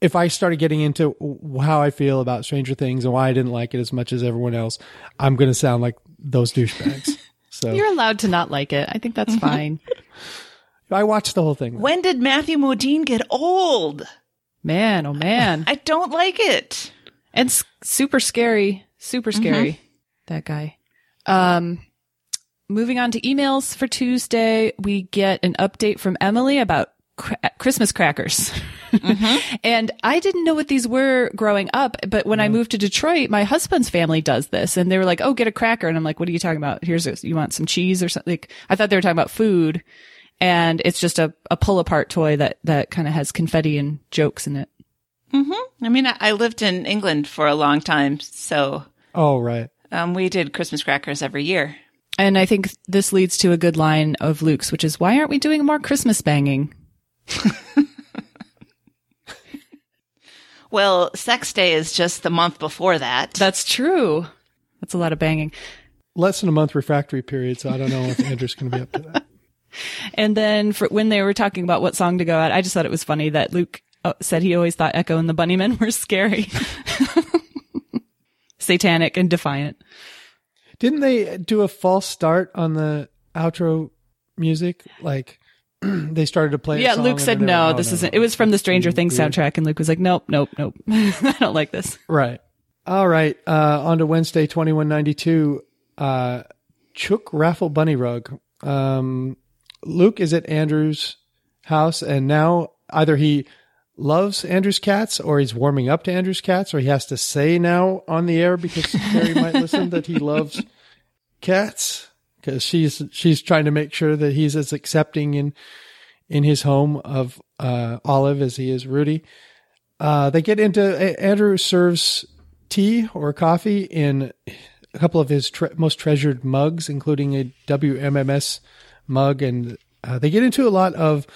if I started getting into how I feel about Stranger Things and why I didn't like it as much as everyone else, I'm going to sound like those douchebags. So You're allowed to not like it. I think that's fine. I watched the whole thing. when did Matthew Modine get old? Man, oh man. I don't like it. and s- super scary, super scary. That guy. Um, moving on to emails for Tuesday, we get an update from Emily about cra- Christmas crackers. and I didn't know what these were growing up, but when I moved to Detroit, my husband's family does this and they were like, Oh, get a cracker. And I'm like, what are you talking about? Here's a, you want some cheese or something? Like, I thought they were talking about food and it's just a, a pull apart toy that, that kind of has confetti and jokes in it. Mm-hmm. I mean, I, I lived in England for a long time, so Oh, right. um, we did Christmas crackers every year. And I think this leads to a good line of Luke's, which is, why aren't we doing more Christmas banging? Well, Sex Day is just the month before that. That's true. That's a lot of banging. Less than a month refractory period, so I don't know if Andrew's going to be up to that. And then for when they were talking about what song to go at, I just thought it was funny that Luke uh, said he always thought Echo and the Bunnymen were scary, satanic and defiant. Didn't they do a false start on the outro music? Like they started to play. Yeah, Luke said then they were no, this "Oh, isn't. It was from the Stranger Things soundtrack, and Luke was like, nope, nope, nope. I don't like this. Right. All right. Uh, on to Wednesday, 2192. Uh, Chook Raffle Bunny Rug. Um, Luke is at Andrew's house and now either he loves Andrew's cats or he's warming up to Andrew's cats or he has to say now on the air because Carrie might listen that he loves cats because she's, she's trying to make sure that he's as accepting in, in his home of, uh, Olive as he is Rudy. Uh, they get into Andrew serves tea or coffee in a couple of his tre- most treasured mugs, including a WMMS mug, and uh, they get into a lot of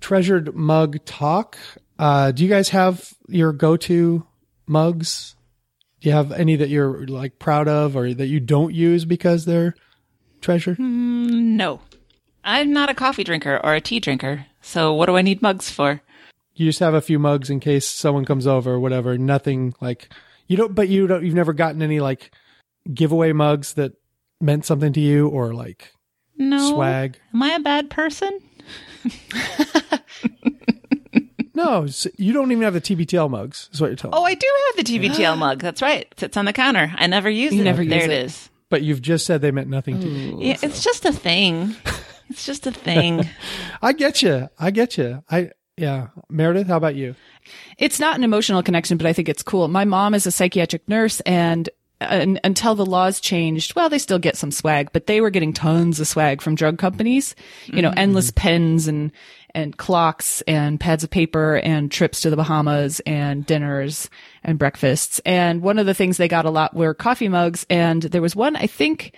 treasured mug talk. Uh, do you guys have your go-to mugs? Do you have any that you're like proud of, or that you don't use because they're treasured? Mm, no, I'm not a coffee drinker or a tea drinker. So what do I need mugs for? You just have a few mugs in case someone comes over or whatever. Nothing like you don't, but you don't. You've never gotten any like giveaway mugs that meant something to you, or like No. swag. Am I a bad person? No, s- you don't even have the TBTL mugs. Is what you're telling. Oh, me. I do have the TBTL mug. That's right. It sits on the counter. I never use You it. never there use it it. is. But you've just said they meant nothing to you. Yeah, it's just a thing. It's just a thing. I get you. I get you. I yeah. Meredith, how about you? It's not an emotional connection, but I think it's cool. My mom is a psychiatric nurse and un until the laws changed, well, they still get some swag, but they were getting tons of swag from drug companies, you know, mm-hmm. endless pens and, and clocks and pads of paper and trips to the Bahamas and dinners and breakfasts. And one of the things they got a lot were coffee mugs. And there was one, I think,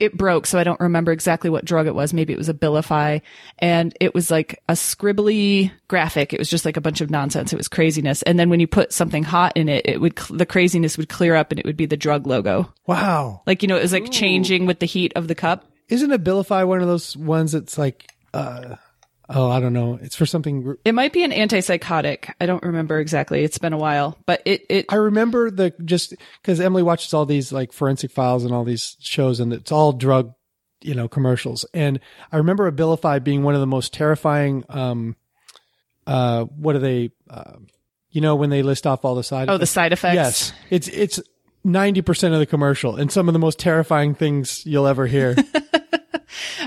it broke, so I don't remember exactly what drug it was. Maybe it was a Abilify, and it was like a scribbly graphic. It was just like a bunch of nonsense. It was craziness. And then when you put something hot in it, it would the craziness would clear up, and it would be the drug logo. Wow. Like you know, it was like changing with the heat of the cup. Isn't Abilify one of those ones that's like, uh, oh, I don't know. It's for something. It might be an antipsychotic. I don't remember exactly. It's been a while, but it it I remember the just because Emily watches all these like forensic files and all these shows, and it's all drug, you know, commercials. And I remember Abilify being one of the most terrifying. Um, uh, what are they? Uh, You know when they list off all the side. Oh, the side effects. Yes, it's it's ninety percent of the commercial, and some of the most terrifying things you'll ever hear.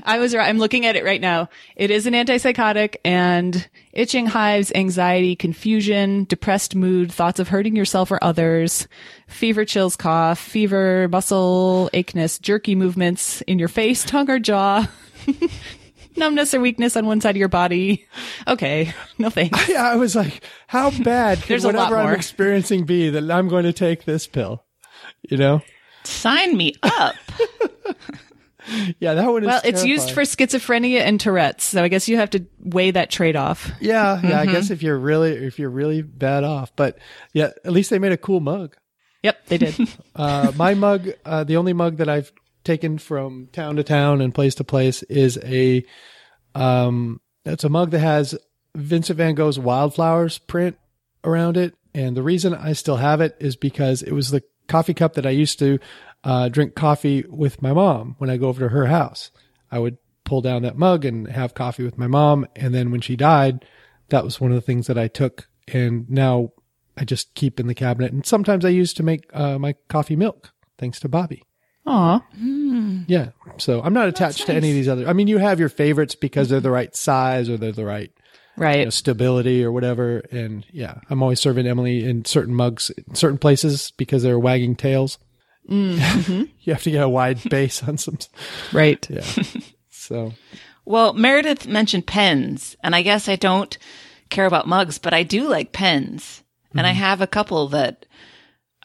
I was right. I'm looking at it right now. It is an antipsychotic and itching hives, anxiety, confusion, depressed mood, thoughts of hurting yourself or others, fever, chills, cough, fever, muscle acheness, jerky movements in your face, tongue or jaw. Numbness or weakness on one side of your body. Okay. No thanks. yeah, I was like, how bad can There's a lot whatever I'm more. experiencing be that I'm going to take this pill? You know? Sign me up. Yeah, that one is. Well, it's used for schizophrenia and Tourette's. So I guess you have to weigh that trade off. Yeah, yeah. I Mm-hmm. guess if you're really if you're really bad off, but yeah, at least they made a cool mug. Yep, they did. Uh, my mug, uh, the only mug that I've taken from town to town and place to place is a, um, it's a mug that has Vincent Van Gogh's Wildflowers print around it. And the reason I still have it is because it was the coffee cup that I used to, uh, drink coffee with my mom when I go over to her house. I would pull down that mug and have coffee with my mom. And then when she died, that was one of the things that I took. And now I just keep in the cabinet. And sometimes I use to make uh, my coffee milk, thanks to Bobby. Aw. Yeah. So I'm not attached to any of these other. I mean, you have your favorites because they're the right size or they're the right you know, Right. stability or whatever. And yeah, I'm always serving Emily in certain mugs, in certain places because they're wagging tails. Mm-hmm. you have to get a wide base on some. Right. Yeah. So Well, Meredith mentioned pens, and I guess I don't care about mugs, but I do like pens. And I have a couple that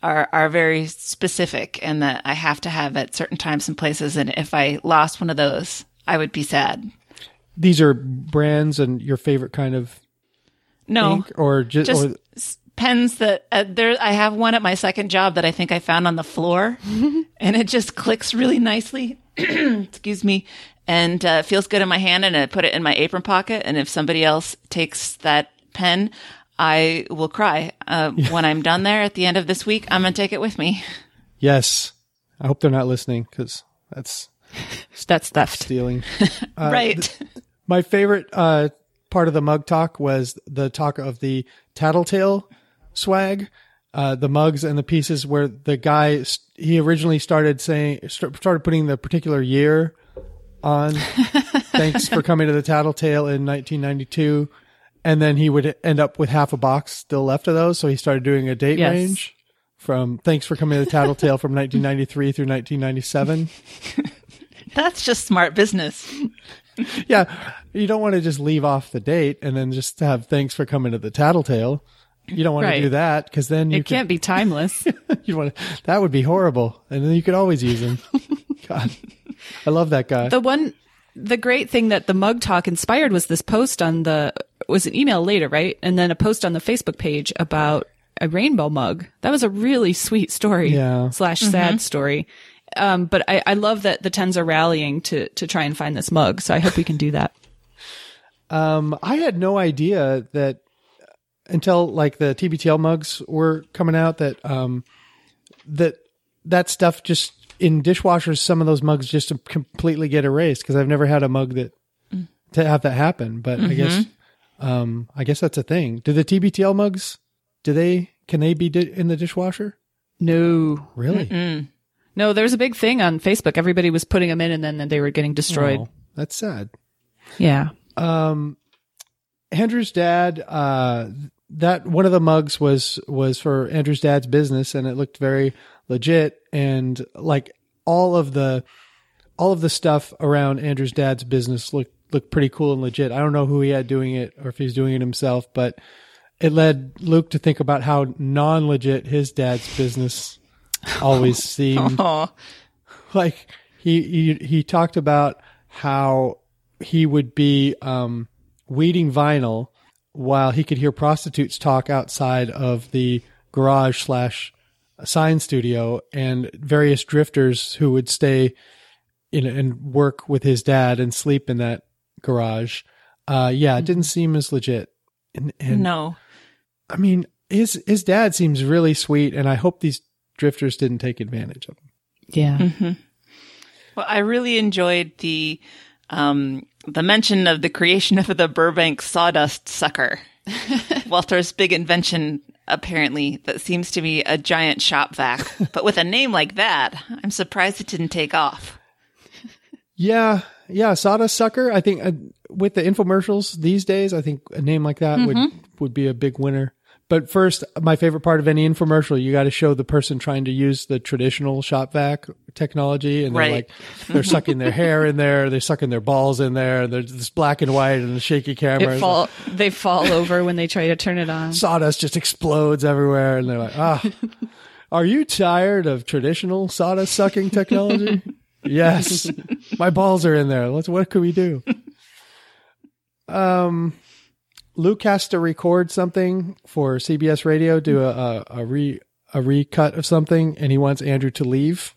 are are very specific and that I have to have at certain times and places. And if I lost one of those, I would be sad. these are brands and your favorite kind of No, ink or just, just or s- pens that uh, there. I have one at my second job that I think I found on the floor, and it just clicks really nicely. Excuse me, and uh, feels good in my hand, and I put it in my apron pocket. And if somebody else takes that pen, I will cry. Uh, When I'm done there at the end of this week, I'm gonna take it with me. yes. I hope they're not listening because that's That's theft. stealing. right. My favorite uh, part of the mug talk was the talk of the tattletale swag, uh, the mugs and the pieces where the guy he originally started saying st- started putting the particular year on. Thanks for coming to the tattletale in 1992, and then he would end up with half a box still left of those. So he started doing a date Yes. range from thanks for coming to the tattletale from 1993 through 1997. That's just smart business. yeah, you don't want to just leave off the date and then just have thanks for coming to the tattletale. You don't want Right. to do that because then you It can't be timeless. You want to, that would be horrible, and then you could always use them. God, I love that guy. the one, the great thing that the mug talk inspired was this post on the, was an email later, right? And then a post on the Facebook page about a rainbow mug. That was a really sweet story. Yeah. Slash sad story. Um, but I, I love that the tens are rallying to, to try and find this mug. So I hope we can do that. Um, I had no idea that until like the TBTL mugs were coming out that um that that stuff just in dishwashers some of those mugs just completely get erased because I've never had a mug that to have that happen. But I guess um I guess that's a thing. Do the TBTL mugs do they can they be di- in the dishwasher? No. Really? No, there was a big thing on Facebook. Everybody was putting them in and then they were getting destroyed. Oh, that's sad. Yeah. Um, Andrew's dad, uh, that one of the mugs was was for Andrew's dad's business, and it looked very legit. And like all of the all of the stuff around Andrew's dad's business looked looked pretty cool and legit. I don't know who he had doing it or if he's doing it himself, but it led Luke to think about how non legit his dad's business always seemed like he he he talked about how he would be um weeding vinyl while he could hear prostitutes talk outside of the garage slash sign studio and various drifters who would stay in and work with his dad and sleep in that garage. Uh, yeah, it didn't seem as legit. And, and no. I mean, his his dad seems really sweet, and I hope these drifters didn't take advantage of him. Yeah. Well, I really enjoyed the um, the mention of the creation of the Burbank sawdust sucker. Walter's big invention, apparently, that seems to be a giant shop vac. but with a name like that, I'm surprised it didn't take off. Yeah, yeah, Sawdust Sucker. I think uh, with the infomercials these days, I think a name like that would would be a big winner. But first, my favorite part of any infomercial, you got to show the person trying to use the traditional shop vac technology, and they're Right. like they're sucking their hair in there, they're sucking their balls in there, they're just black and white and a shaky camera. It fall, they fall over when they try to turn it on. sawdust just explodes everywhere, and they're like, ah, are you tired of traditional sawdust sucking technology? yes, my balls are in there. Let's. What could we do? Um, Luke has to record something for CBS Radio, do a a, a re a recut of something, and he wants Andrew to leave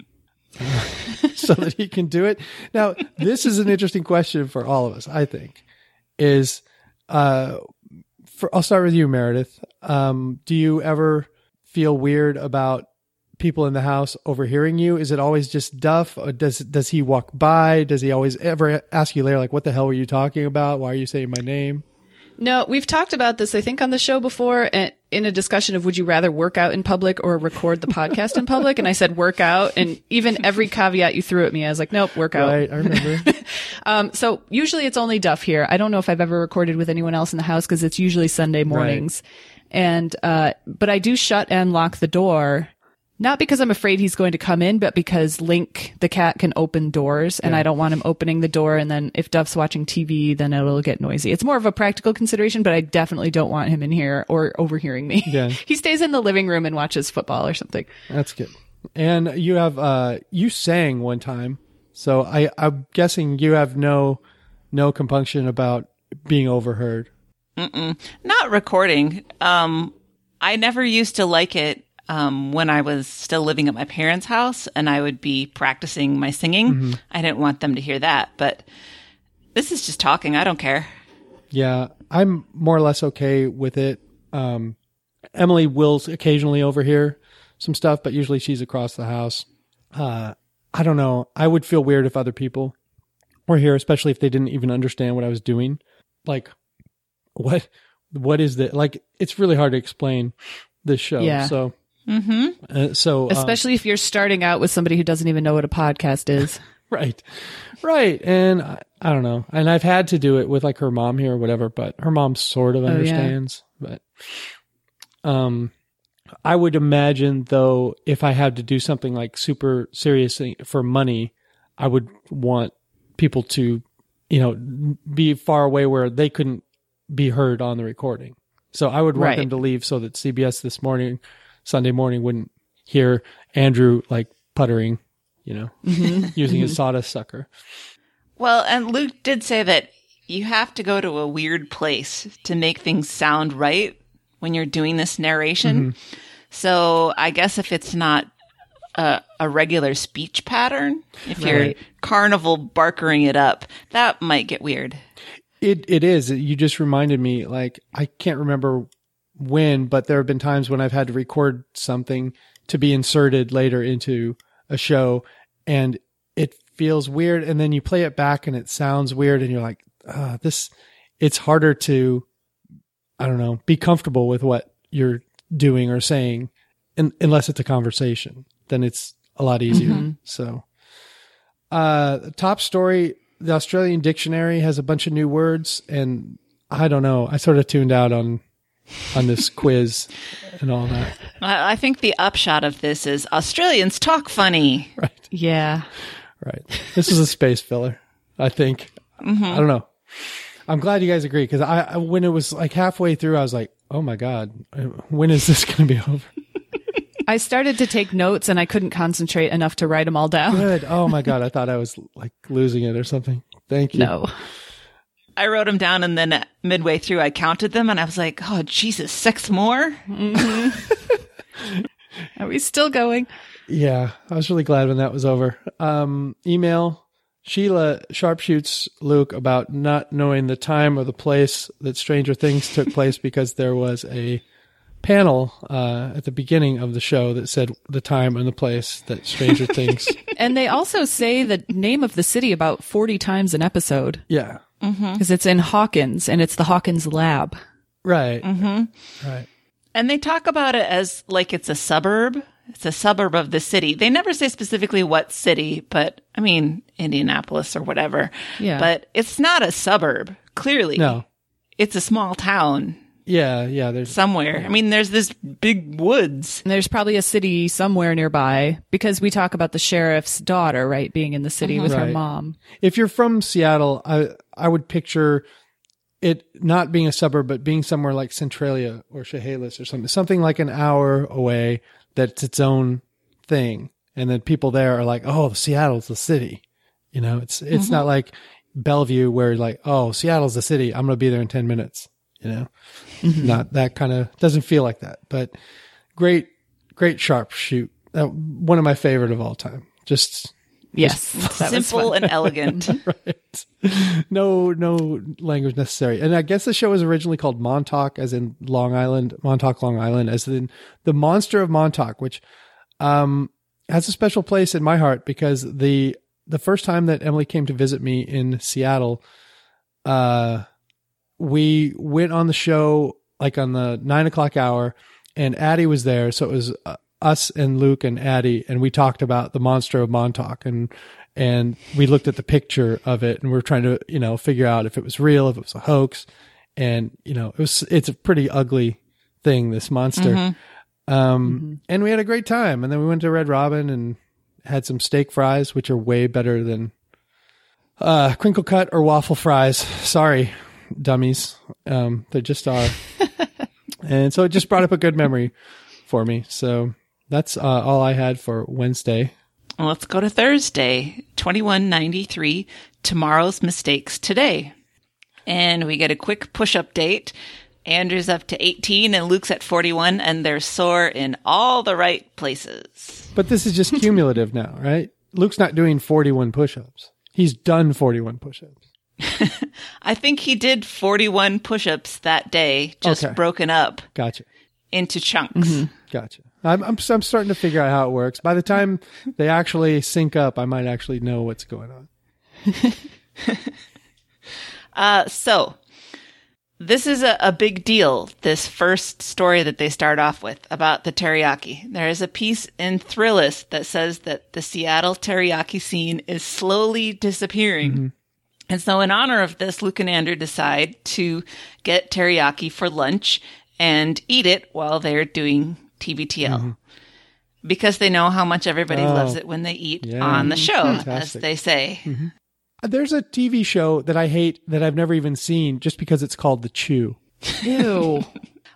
so that he can do it. Now, this is an interesting question for all of us. I think is uh, for I'll start with you, Meredith. Um, do you ever feel weird about people in the house overhearing you? Is it always just Duff? Does does he walk by? Does he always ever ask you later, like, "What the hell were you talking about? Why are you saying my name?" No, we've talked about this, I think, on the show before and in a discussion of would you rather work out in public or record the podcast in public? And I said work out. And even every caveat you threw at me, I was like, nope, work out. Right, I remember. Um, so usually it's only Duff here. I don't know if I've ever recorded with anyone else in the house because it's usually Sunday mornings. And, uh, but I do shut and lock the door. Not because I'm afraid he's going to come in, but because Link, the cat, can open doors and I don't want him opening the door. And then if Duff's watching TV, then it'll get noisy. It's more of a practical consideration, but I definitely don't want him in here or overhearing me. Yeah. he stays in the living room and watches football or something. That's good. And you have uh you sang one time. So I I'm guessing you have no no compunction about being overheard. Mm-mm. Not recording. Um, I never used to like it um, when I was still living at my parents' house and I would be practicing my singing. I didn't want them to hear that, but this is just talking. I don't care. Yeah, I'm more or less okay with it. Um Emily will occasionally overhear some stuff, but usually she's across the house. Uh I don't know. I would feel weird if other people were here, especially if they didn't even understand what I was doing. Like what what is that? Like it's really hard to explain this show. Yeah. So uh, so um, Especially if you're starting out with somebody who doesn't even know what a podcast is. Right. Right. And I, I don't know. And I've had to do it with like her mom here or whatever, but her mom sort of Oh, yeah. understands. But um I would imagine though if I had to do something like super serious for money, I would want people to, you know, be far away where they couldn't be heard on the recording. So I would want Right. them to leave so that CBS this morning, Sunday morning, wouldn't hear Andrew like puttering, you know, mm-hmm. using his mm-hmm. sawdust sucker. Well, and Luke did say that you have to go to a weird place to make things sound right when you're doing this narration. Mm-hmm. So I guess if it's not a, a regular speech pattern, if you're carnival barkering it up, that might get weird. It it is. You just reminded me. Like I can't remember when, but there have been times when I've had to record something to be inserted later into a show, and it feels weird. And then you play it back, and it sounds weird, and you're like, uh, "This." It's harder to, I don't know, be comfortable with what you're doing or saying, un unless it's a conversation. Then it's a lot easier. So, uh, top story the Australian dictionary has a bunch of new words, and I don't know. I sort of tuned out on on this quiz and all that. I I think the upshot of this is Australians talk funny. Right, Yeah. right. This is a space filler. I think. Mm-hmm. I don't know. I'm glad you guys agree because I, I when it was like halfway through, I was like, "Oh my god, when is this going to be over?" I started to take notes and I couldn't concentrate enough to write them all down. Good. Oh my god, I thought I was like losing it or something. Thank you. No. I wrote them down and then midway through I counted them and I was like, oh, Jesus, six more? Are we still going? Yeah, I was really glad when that was over. Um, email Sheila sharpshoots Luke about not knowing the time or the place that Stranger Things took place because there was a panel uh, at the beginning of the show that said the time and the place that Stranger Things. And they also say the name of the city about 40 times an episode Yeah, because it's in Hawkins and it's the Hawkins lab. Right. Mm-hmm. Right. And they talk about it as like it's a suburb. It's a suburb of the city. They never say specifically what city, but I mean, Indianapolis or whatever. Yeah. But it's not a suburb, clearly. No. It's a small town Yeah. Yeah. There's somewhere. I mean, there's this big woods. And there's probably a city somewhere nearby because we talk about the sheriff's daughter, right, being in the city with her mom. if you're from Seattle, I I would picture it not being a suburb, but being somewhere like Centralia or Chehalis or something, something like an hour away. That's its own thing, and then people there are like, "Oh, Seattle's the city." You know, it's it's not like Bellevue where like, "Oh, Seattle's the city. I'm going to be there in ten minutes." You know, not that kind of doesn't feel like that. But great, great sharp shoot. Uh, one of my favorite of all time. Just Yes. Simple and elegant. right. No, no language necessary. And I guess the show was originally called Montauk, as in Long Island, Montauk, Long Island, as in the monster of Montauk, which um, has a special place in my heart because the the first time that Emily came to visit me in Seattle, uh, we went on the show like on the nine o'clock hour, and Addie was there, so it was uh, us and Luke and Addie, and we talked about the monster of Montauk, and and we looked at the picture of it, and we are trying to you know figure out if it was real, if it was a hoax, and you know it was it's a pretty ugly thing, this monster. Um, and we had a great time, and then we went to Red Robin and had some steak fries, which are way better than uh, crinkle cut or waffle fries. Sorry, dummies. Um, they just are. and so it just brought up a good memory for me. So that's uh, all I had for Wednesday. Well, Let's go to Thursday, 2193, tomorrow's mistakes today. And we get a quick push up date. Andrew's up to 18 and Luke's at 41 and they're sore in all the right places. But this is just cumulative now, right? Luke's not doing 41 push ups. He's done 41 push ups. I think he did 41 push ups that day, just Okay. broken up Gotcha. into chunks. Gotcha. I'm, I'm, I'm starting to figure out how it works. By the time they actually sync up, I might actually know what's going on. Uh, so this is a, a big deal. This first story that they start off with about the teriyaki. There is a piece in Thrillist that says that the Seattle teriyaki scene is slowly disappearing. And so in honor of this, Luke and Andrew decide to get teriyaki for lunch and eat it while they're doing TBTL. Mm-hmm. Because they know how much everybody Oh. loves it when they eat Yeah. on the show, as they say. Mm-hmm. Uh, there's a TV show that I hate that I've never even seen just because it's called The Chew. Ew.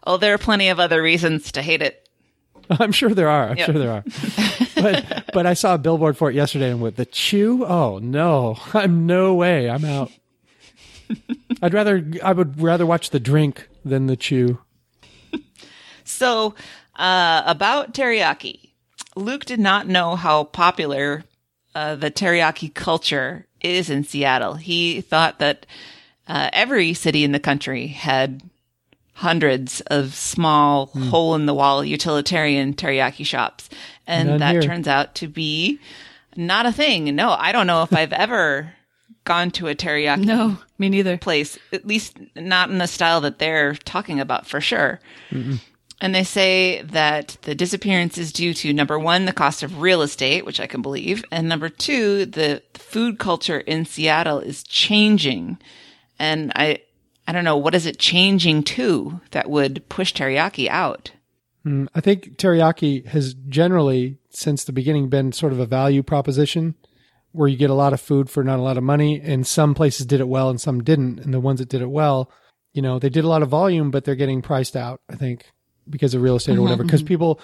Oh, there are plenty of other reasons to hate it. I'm sure there are. I'm Yep. sure there are. but but I saw a billboard for it yesterday and with the chew. Oh no, I'm no way. I'm out. I'd rather I would rather watch the drink than the chew. So, uh, about teriyaki, Luke did not know how popular uh, the teriyaki culture is in Seattle. He thought that uh, every city in the country had hundreds of small hole in the wall utilitarian teriyaki shops. And None that here. turns out to be not a thing. No, I don't know if I've ever gone to a teriyaki No, me neither. place, at least not in the style that they're talking about for sure. And they say that the disappearance is due to number one, the cost of real estate, which I can believe, and number two, the food culture in Seattle is changing. And I, I don't know, what is it changing to that would push teriyaki out? Mm, I think teriyaki has generally, since the beginning, been sort of a value proposition where you get a lot of food for not a lot of money. And some places did it well and some didn't. And the ones that did it well, you know, they did a lot of volume, but they're getting priced out, I think, because of real estate or mm-hmm, whatever. Because mm-hmm. people,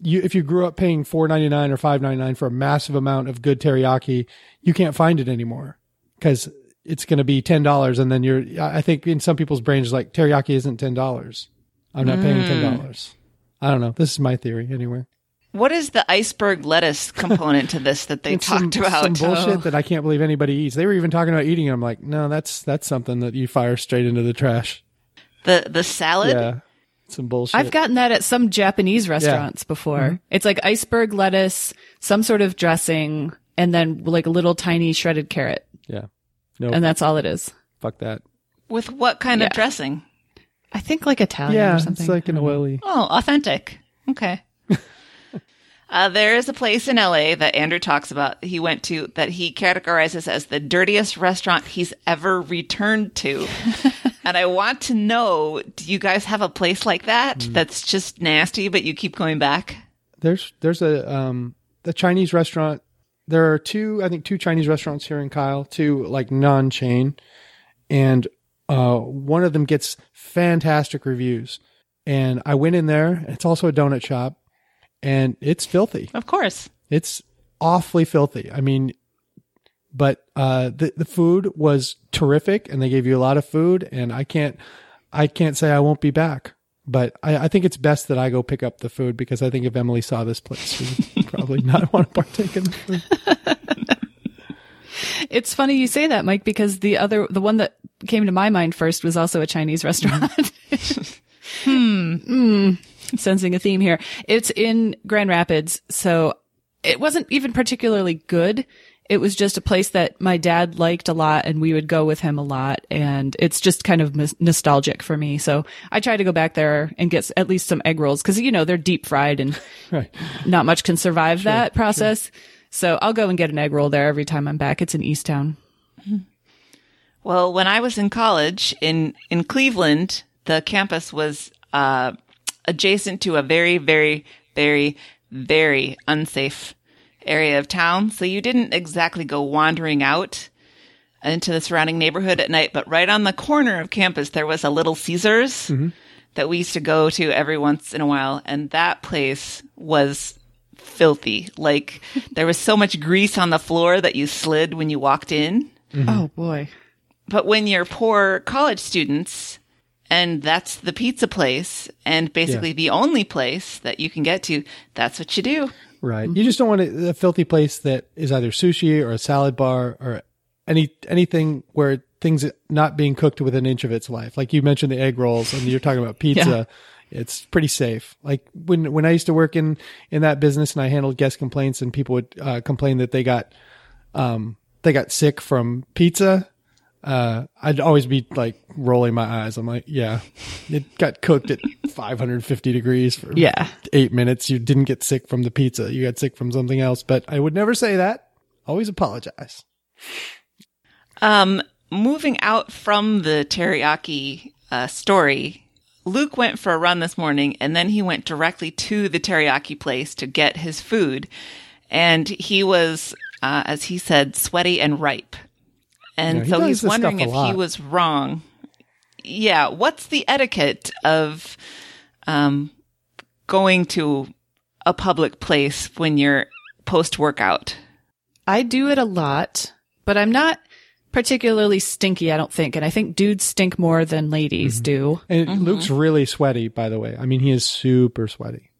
you, if you grew up paying four ninety nine or five ninety nine for a massive amount of good teriyaki, you can't find it anymore because it's going to be ten dollars, and then you're. I think in some people's brains, like teriyaki isn't ten dollars. I'm not paying ten mm. dollars. I don't know. This is my theory, anyway. What is the iceberg lettuce component to this that they It's some, talked about? some bullshit oh. that I can't believe anybody eats. They were even talking about eating. it. I'm like, no, that's that's something that you fire straight into the trash. The the salad? Yeah, some bullshit. I've gotten that at some Japanese restaurants before. It's like iceberg lettuce, some sort of dressing, and then like a little tiny shredded carrot. yeah, no, And that's all it is. fuck that. With what kind of dressing? I think like Italian yeah, or something. it's like an oily. Oh, authentic. Okay. uh, there is a place in LA that Andrew talks about. He went to that he categorizes as the dirtiest restaurant he's ever returned to. and I want to know do you guys have a place like that that's just nasty, but you keep going back? There's there's a um the Chinese restaurant. There are two, I think, two Chinese restaurants here in Kyle, two like non-chain, and uh, one of them gets fantastic reviews. And I went in there. It's also a donut shop, and it's filthy. Of course. It's awfully filthy. I mean, but uh, the the food was terrific, and they gave you a lot of food. And I can't I can't say I won't be back. But I, I think it's best that I go pick up the food because I think if Emily saw this place, she would probably not want to partake in the food. It's funny you say that, Mike, because the other, the one that came to my mind first was also a Chinese restaurant. hmm. Mm. Sensing a theme here. It's in Grand Rapids. So it wasn't even particularly good. It was just a place that my dad liked a lot and we would go with him a lot. And it's just kind of mis- nostalgic for me. So I try to go back there and get s- at least some egg rolls because, you know, they're deep fried and Right. not much can survive that process. So I'll go and get an egg roll there every time I'm back. It's in Eastown. Well, when I was in college in, in Cleveland, the campus was uh, adjacent to a very, very, very, very unsafe area of town. So you didn't exactly go wandering out into the surrounding neighborhood at night, but right on the corner of campus, there was a little Caesars mm-hmm. that we used to go to every once in a while. And that place was filthy. Like there was so much grease on the floor that you slid when you walked in. Mm-hmm. Oh boy. But when you're poor college students and that's the pizza place and basically Yeah. the only place that you can get to, that's what you do. Right. You just don't want a, a filthy place that is either sushi or a salad bar or any anything where things not being cooked with an inch of its life. Like you mentioned the egg rolls and you're talking about pizza. It's pretty safe. Like when when I used to work in in that business and I handled guest complaints and people would uh, complain that they got um they got sick from pizza. Uh, I'd always be like rolling my eyes. I'm like, yeah, it got cooked at 550 degrees for Yeah. eight minutes. You didn't get sick from the pizza. You got sick from something else. But I would never say that. Always apologize. Um, moving out from the teriyaki uh, story, Luke went for a run this morning and then he went directly to the teriyaki place to get his food. And he was, uh, as he said, sweaty and ripe. And Yeah, he so he's wondering if a he was wrong. Yeah. What's the etiquette of um, going to a public place when you're post workout? I do it a lot, but I'm not particularly stinky, I don't think. And I think dudes stink more than ladies do. And Luke's really sweaty, by the way. I mean, he is super sweaty.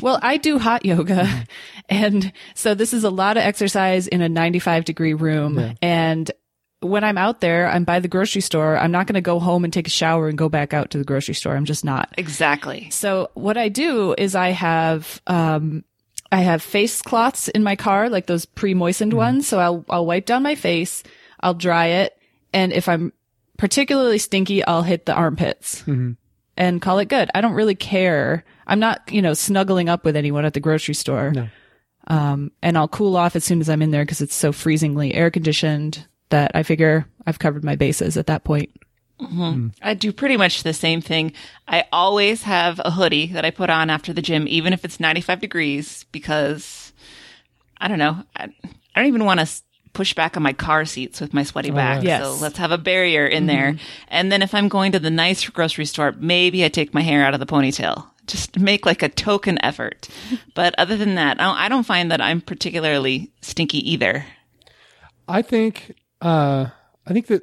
Well, I do hot yoga. Mm-hmm. And so this is a lot of exercise in a 95 degree room. And when I'm out there, I'm by the grocery store. I'm not going to go home and take a shower and go back out to the grocery store. I'm just not. Exactly. So what I do is I have, um, I have face cloths in my car, like those pre-moistened mm-hmm. ones. So I'll, I'll wipe down my face. I'll dry it. And if I'm particularly stinky, I'll hit the armpits mm-hmm. And call it good. I don't really care. I'm not, you know, snuggling up with anyone at the grocery store. No. Um, and I'll cool off as soon as I'm in there because it's so freezingly air conditioned that I figure I've covered my bases at that point. I do pretty much the same thing. I always have a hoodie that I put on after the gym, even if it's 95 degrees, because I don't know. I, I don't even want to push back on my car seats with my sweaty back. Yes. So let's have a barrier in there. And then if I'm going to the nice grocery store, maybe I take my hair out of the ponytail. Just make like a token effort. but other than that, I don't, I don't find that I'm particularly stinky either. I think, uh, I think that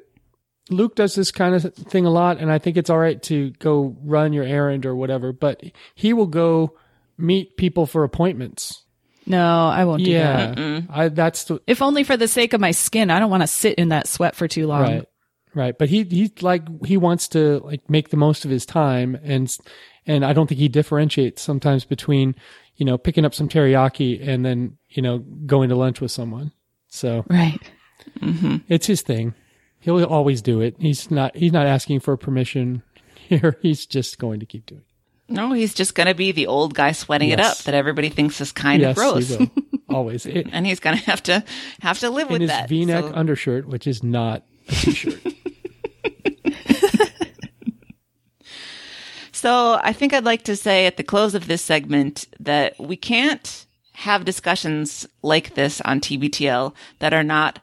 Luke does this kind of thing a lot, and I think it's all right to go run your errand or whatever, but he will go meet people for appointments. No, I won't do that. Yeah. I, that's the, If only for the sake of my skin. I don't want to sit in that sweat for too long. Right. Right. But he, he like, he wants to like make the most of his time. And, and I don't think he differentiates sometimes between, you know, picking up some teriyaki and then, you know, going to lunch with someone. So Right. Mm-hmm. it's his thing. He'll always do it. He's not, he's not asking for permission. here, he's just going to keep doing. it. No, he's just going to be the old guy sweating it up that everybody thinks is kind yes, of gross. he always It- And he's going to have to have to live in with his that. V-neck So- undershirt, which is not a t-shirt. So I think I'd like to say at the close of this segment that we can't have discussions like this on TBTL that are not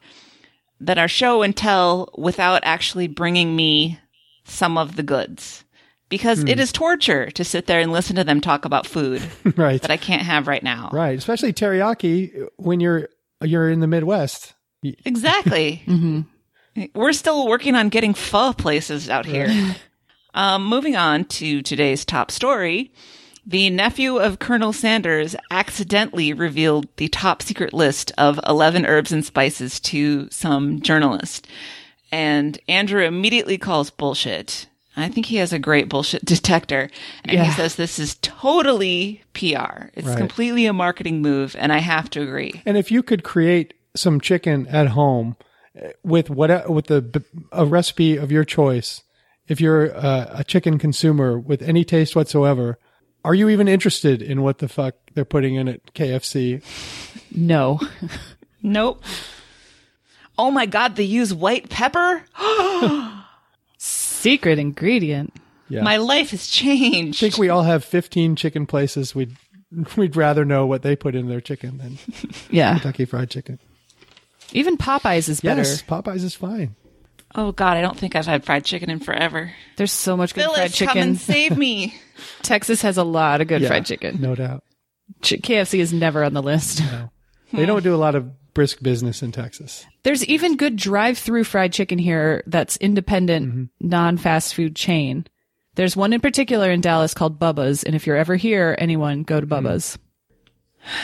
that are show and tell without actually bringing me some of the goods. Because Hmm. it is torture to sit there and listen to them talk about food right, that I can't have right now. right. Especially teriyaki when you're you're in the Midwest. Exactly. We're still working on getting pho places out here. Um, moving on to today's top story. The nephew of Colonel Sanders accidentally revealed the top secret list of 11 herbs and spices to some journalist. And Andrew immediately calls bullshit. I think he has a great bullshit detector. And he says this is totally PR. It's Right. completely a marketing move. And I have to agree. And if you could create some chicken at home eh, with what with the a recipe of your choice, if you're a, a chicken consumer with any taste whatsoever, are you even interested in what the fuck they're putting in at KFC? No. Nope. Oh my god, they use white pepper? Secret ingredient. Yeah. My life has changed. I think we all have 15 chicken places. We'd we'd rather know what they put in their chicken than Yeah. Kentucky Fried Chicken. Even Popeyes is better. Yes, Popeyes is fine. oh god, I don't think I've had fried chicken in forever. There's so much good fried Phyllis, come chicken. and save me. Texas has a lot of good Yeah, fried chicken. no doubt. Ch- KFC is never on the list. No. They don't do a lot of brisk business in Texas. There's even good drive-through fried chicken here that's independent, Mm-hmm. non-fast food chain. There's one in particular in Dallas called Bubba's, and if you're ever here, anyone go to Mm. Bubba's.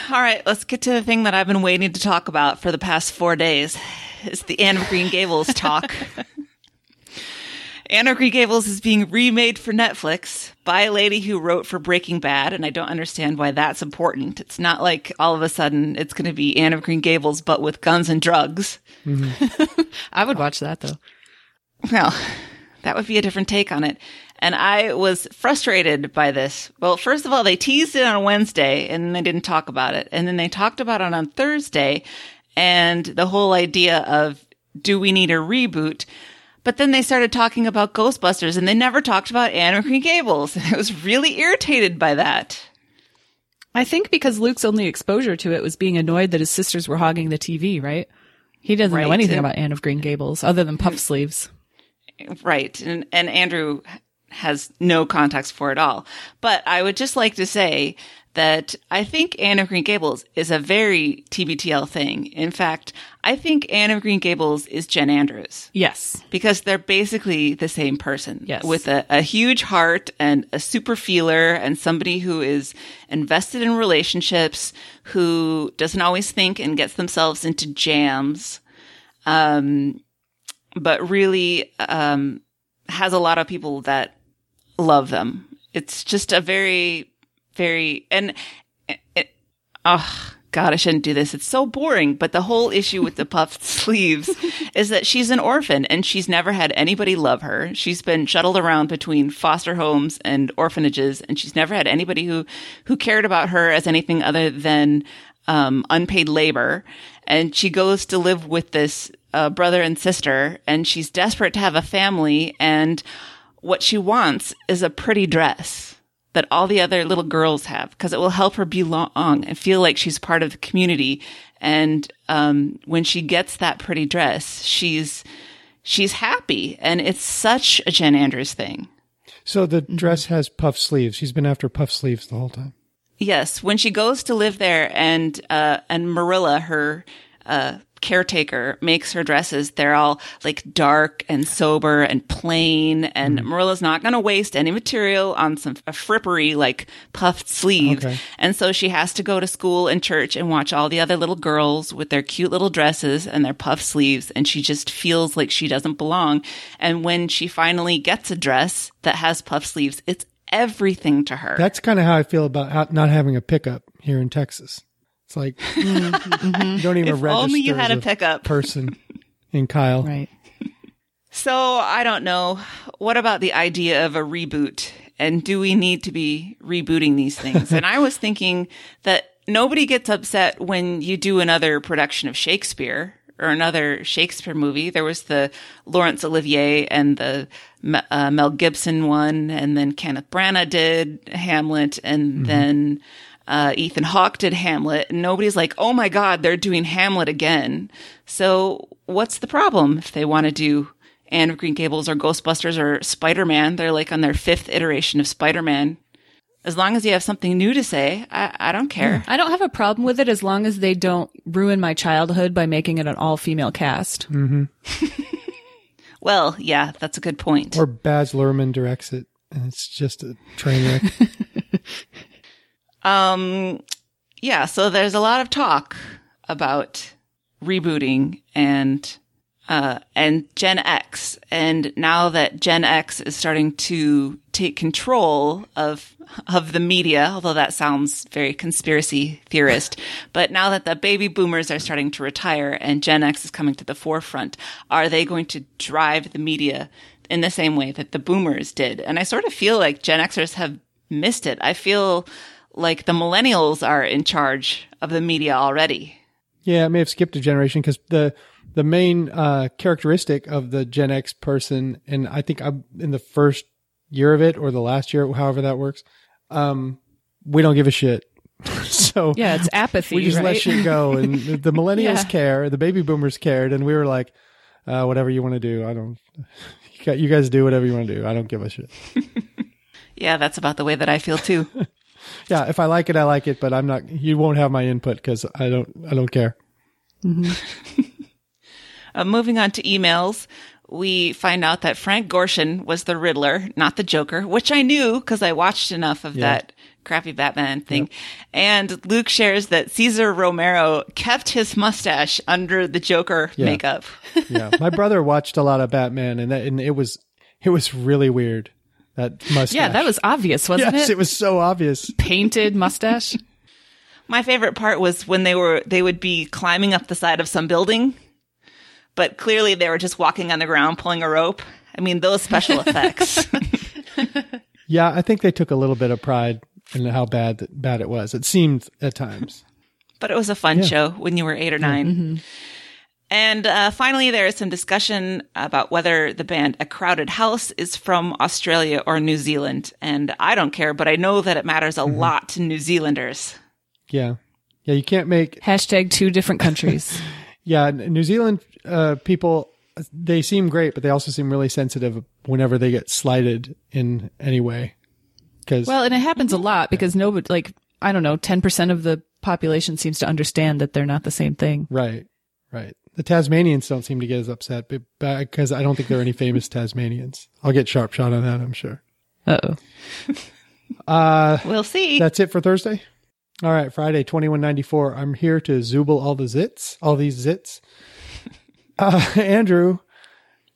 All right, let's get to the thing that I've been waiting to talk about for the past four days. It's the Anne of Green Gables talk. Anne of Green Gables is being remade for Netflix by a lady who wrote for Breaking Bad, and I don't understand why that's important. It's not like all of a sudden it's going to be Anne of Green Gables, but with guns and drugs. Mm-hmm. I would watch that though. Well, that would be a different take on it. And I was frustrated by this. Well, first of all, they teased it on Wednesday and they didn't talk about it. And then they talked about it on Thursday and the whole idea of do we need a reboot? But then they started talking about Ghostbusters and they never talked about Anne of Green Gables. I was really irritated by that. I think because Luke's only exposure to it was being annoyed that his sisters were hogging the TV, right? He doesn't know anything And- about Anne of Green Gables other than puff sleeves. Right. And, and Andrew has no context for it all. But I would just like to say that I think Anne of Green Gables is a very TBTL thing. In fact, I think Anne of Green Gables is Jen Andrews Yes. because they're basically the same person. Yes. With a, a huge heart and a super feeler and somebody who is invested in relationships, who doesn't always think and gets themselves into jams. Um, but really, um, has a lot of people that love them. It's just a very, very, and it, oh God, I shouldn't do this. It's so boring. But the whole issue with the puffed sleeves is that she's an orphan and she's never had anybody love her. She's been shuttled around between foster homes and orphanages and she's never had anybody who, who cared about her as anything other than, um, unpaid labor. And she goes to live with this, uh, brother and sister and she's desperate to have a family. And what she wants is a pretty dress that all the other little girls have because it will help her belong and feel like she's part of the community. And um, when she gets that pretty dress, she's she's happy, and it's such a Jen Andrews thing. So the dress has puff sleeves. She's been after puff sleeves the whole time. Yes, when she goes to live there, and uh, and Marilla, her uh, caretaker, makes her dresses. They're all like dark and sober and plain, and mm. Marilla's not going to waste any material on some a frippery like puffed sleeves. Okay. And so she has to go to school and church and watch all the other little girls with their cute little dresses and their puff sleeves, and she just feels like she doesn't belong. And when she finally gets a dress that has puff sleeves, it's everything to her. That's kind of how I feel about not having a pickup here in Texas. It's like you don't even If register only you had as a pickup. person in Kyle. Right. So I don't know. What about the idea of a reboot? And do we need to be rebooting these things? and I was thinking that nobody gets upset when you do another production of Shakespeare or another Shakespeare movie. There was the Laurence Olivier and the uh, Mel Gibson one, and then Kenneth Branagh did Hamlet, and mm-hmm. then uh, Ethan Hawke did Hamlet. And nobody's like, oh my God, they're doing Hamlet again. So what's the problem if they want to do Anne of Green Gables or Ghostbusters or Spider Man? They're like on their fifth iteration of Spider Man as long as you have something new to say, I, I don't care. I don't have a problem with it as long as they don't ruin my childhood by making it an all female cast. Mm-hmm. well, yeah, that's a good point. Or Baz Luhrmann directs it, and it's just a train wreck. um, yeah. So there's a lot of talk about rebooting and uh, and Gen X. And now that Gen X is starting to take control of, of the media, although that sounds very conspiracy theorist, but now that the baby boomers are starting to retire and Gen X is coming to the forefront, are they going to drive the media in the same way that the boomers did? And I sort of feel like Gen Xers have missed it. I feel like the millennials are in charge of the media already. Yeah, it may have skipped a generation because the, the main uh, characteristic of the Gen X person, and I think I'm in the first year of it or the last year, however that works, um, we don't give a shit. so yeah, it's apathy. We just right? let shit go, and the millennials yeah. care, the baby boomers cared, and we were like, uh, whatever you want to do, I don't. You guys do whatever you want to do. I don't give a shit. yeah, that's about the way that I feel too. Yeah, if I like it, I like it, but I'm not. You won't have my input because I don't. I don't care. Mm-hmm. Uh, moving on to emails, we find out that Frank Gorshin was the Riddler, not the Joker, which I knew because I watched enough of yeah. that crappy Batman thing. Yep. And Luke shares that Cesar Romero kept his mustache under the Joker yeah. makeup. yeah, my brother watched a lot of Batman, and that, and it was it was really weird. That mustache. Yeah, that was obvious, wasn't it? yes, it? it was so obvious. Painted mustache. My favorite part was when they were they would be climbing up the side of some building but clearly they were just walking on the ground pulling a rope. I mean, those special effects. yeah, I think they took a little bit of pride in how bad bad it was. It seemed at times. But it was a fun yeah. show when you were eight or 9 mm-hmm. And uh, finally, there is some discussion about whether the band A Crowded House is from Australia or New Zealand. And I don't care, but I know that it matters a mm-hmm. lot to New Zealanders. Yeah. Yeah, you can't make. Hashtag two different countries. yeah, New Zealand uh, people they seem great, but they also seem really sensitive whenever they get slighted in any way. Because well, and it happens a lot because nobody like I don't know, ten percent of the population seems to understand that they're not the same thing. Right, right. The Tasmanians don't seem to get as upset because I don't think there are any famous Tasmanians. I'll get sharp shot on that, I'm sure. Uh-oh. Uh We'll see. That's it for Thursday. All right, Friday, twenty one ninety four. I'm here to zooble all the zits, all these zits uh, Andrew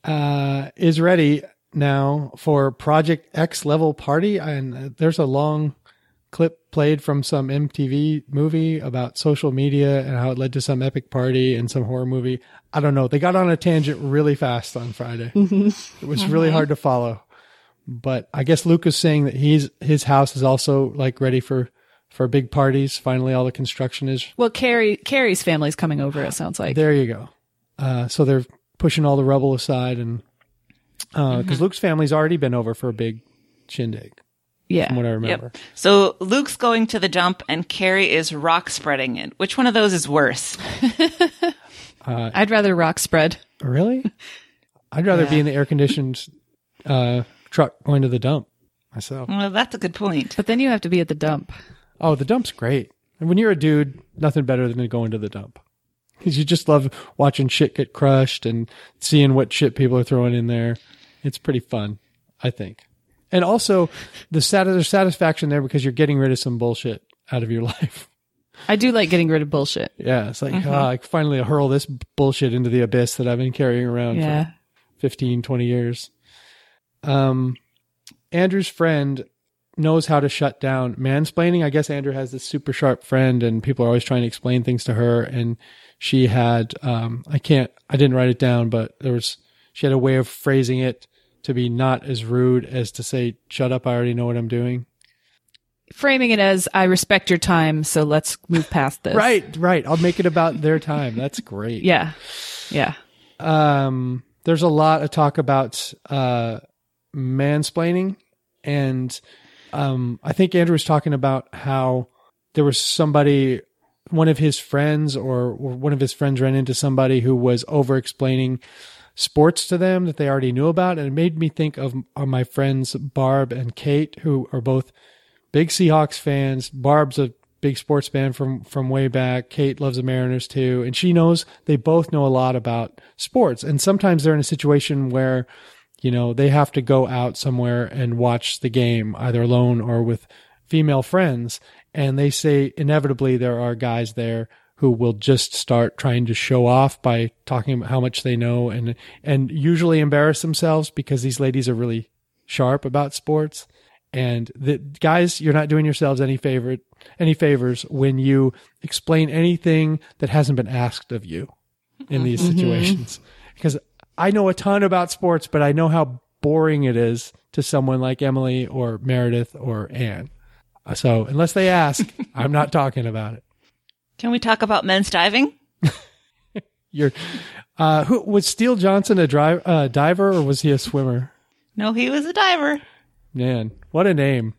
uh, is ready now for Project X level party, and uh, there's a long clip played from some MTV movie about social media and how it led to some epic party and some horror movie. I don't know. They got on a tangent really fast on Friday. Mm-hmm. It was really hard to follow. But I guess Luke is saying that he's his house is also like ready for for big parties. Finally, all the construction is. Well, Carrie Carrie's family's coming over. It sounds like. There you go. Uh, so they're pushing all the rubble aside and, uh, because mm-hmm. Luke's family's already been over for a big shindig. Yeah. From what I remember. Yep. So Luke's going to the dump and Carrie is rock spreading it. Which one of those is worse? uh, I'd rather rock spread. Really? I'd rather yeah. be in the air conditioned, uh, truck going to the dump myself. Well, that's a good point. But then you have to be at the dump. Oh, the dump's great. And when you're a dude, nothing better than going to the dump. Because you just love watching shit get crushed and seeing what shit people are throwing in there. It's pretty fun, I think. And also, the sat- satisfaction there because you're getting rid of some bullshit out of your life. I do like getting rid of bullshit. Yeah, it's like, mm-hmm. oh, I finally hurl this bullshit into the abyss that I've been carrying around yeah. for 15, 20 years. Um, Andrew's friend knows how to shut down mansplaining. I guess Andrew has this super sharp friend and people are always trying to explain things to her. And she had, um, I can't, I didn't write it down, but there was, she had a way of phrasing it to be not as rude as to say, "Shut up! I already know what I'm doing." Framing it as I respect your time, so let's move past this. Right, right. I'll make it about their time. That's great. Yeah. Yeah. um, there's a lot of talk about uh, mansplaining, and um, I think Andrew was talking about how there was somebody, one of his friends, or, or one of his friends ran into somebody who was over explaining sports to them that they already knew about, and it made me think of, my friends Barb and Kate, who are both big Seahawks fans. Barb's a big sports fan from from way back. Kate loves the Mariners too, and she knows they both know a lot about sports. And sometimes they're in a situation where, you know, they have to go out somewhere and watch the game either alone or with female friends. And they say inevitably there are guys there who will just start trying to show off by talking about how much they know and and usually embarrass themselves because these ladies are really sharp about sports. And the guys, you're not doing yourselves any favor, any favors when you explain anything that hasn't been asked of you in these mm-hmm. situations. Because I know a ton about sports, but I know how boring it is to someone like Emily or Meredith or Anne. So unless they ask, I'm not talking about it. Can we talk about men's diving? You're, uh, who was Steele Johnson a drive, uh, diver or was he a swimmer? No, he was a diver. Man, what a name.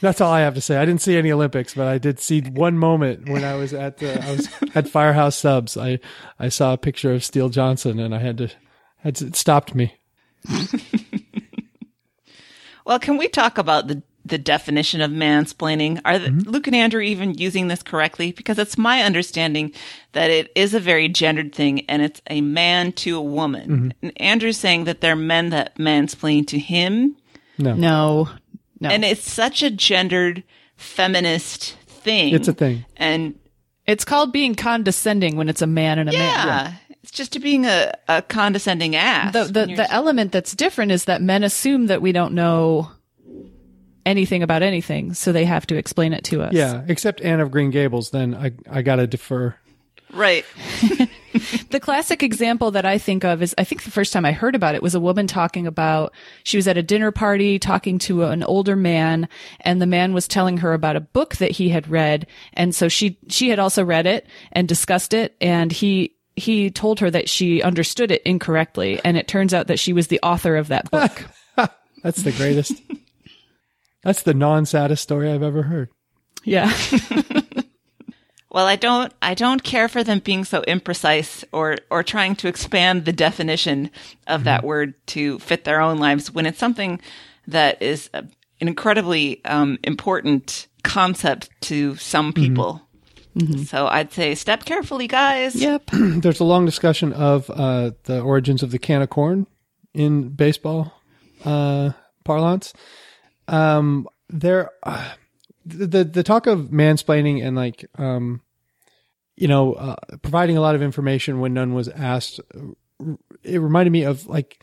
That's all I have to say. I didn't see any Olympics, but I did see one moment when I was at uh, I was at Firehouse Subs. I I saw a picture of Steele Johnson, and I had to had to, it stopped me. Well, can we talk about the the definition of mansplaining? Are the, mm-hmm. Luke and Andrew even using this correctly? Because it's my understanding that it is a very gendered thing, and it's a man to a woman. Mm-hmm. And Andrew's saying that they're men that mansplain to him, No, No. No. and it's such a gendered feminist thing. it's a thing. and it's called being condescending when it's a man and a man. yeah, it's just to being a, a condescending ass. The the, the element that's different is that men assume that we don't know anything about anything, so they have to explain it to us. Yeah, except Anne of Green Gables. Then I I gotta defer. right. The classic example that I think of is I think the first time I heard about it was a woman talking about she was at a dinner party talking to an older man and the man was telling her about a book that he had read and so she she had also read it and discussed it and he he told her that she understood it incorrectly and it turns out that she was the author of that book. That's the greatest. That's the non-saddest story I've ever heard. yeah. Well, I don't, I don't care for them being so imprecise or, or trying to expand the definition of that word to fit their own lives when it's something that is a, an incredibly um, important concept to some people. So I'd say step carefully, guys. Yep. There's a long discussion of uh, the origins of the can of corn in baseball uh, parlance. Um, there, uh, the, the talk of mansplaining and like, um, you know, uh, providing a lot of information when none was asked. uh, It reminded me of like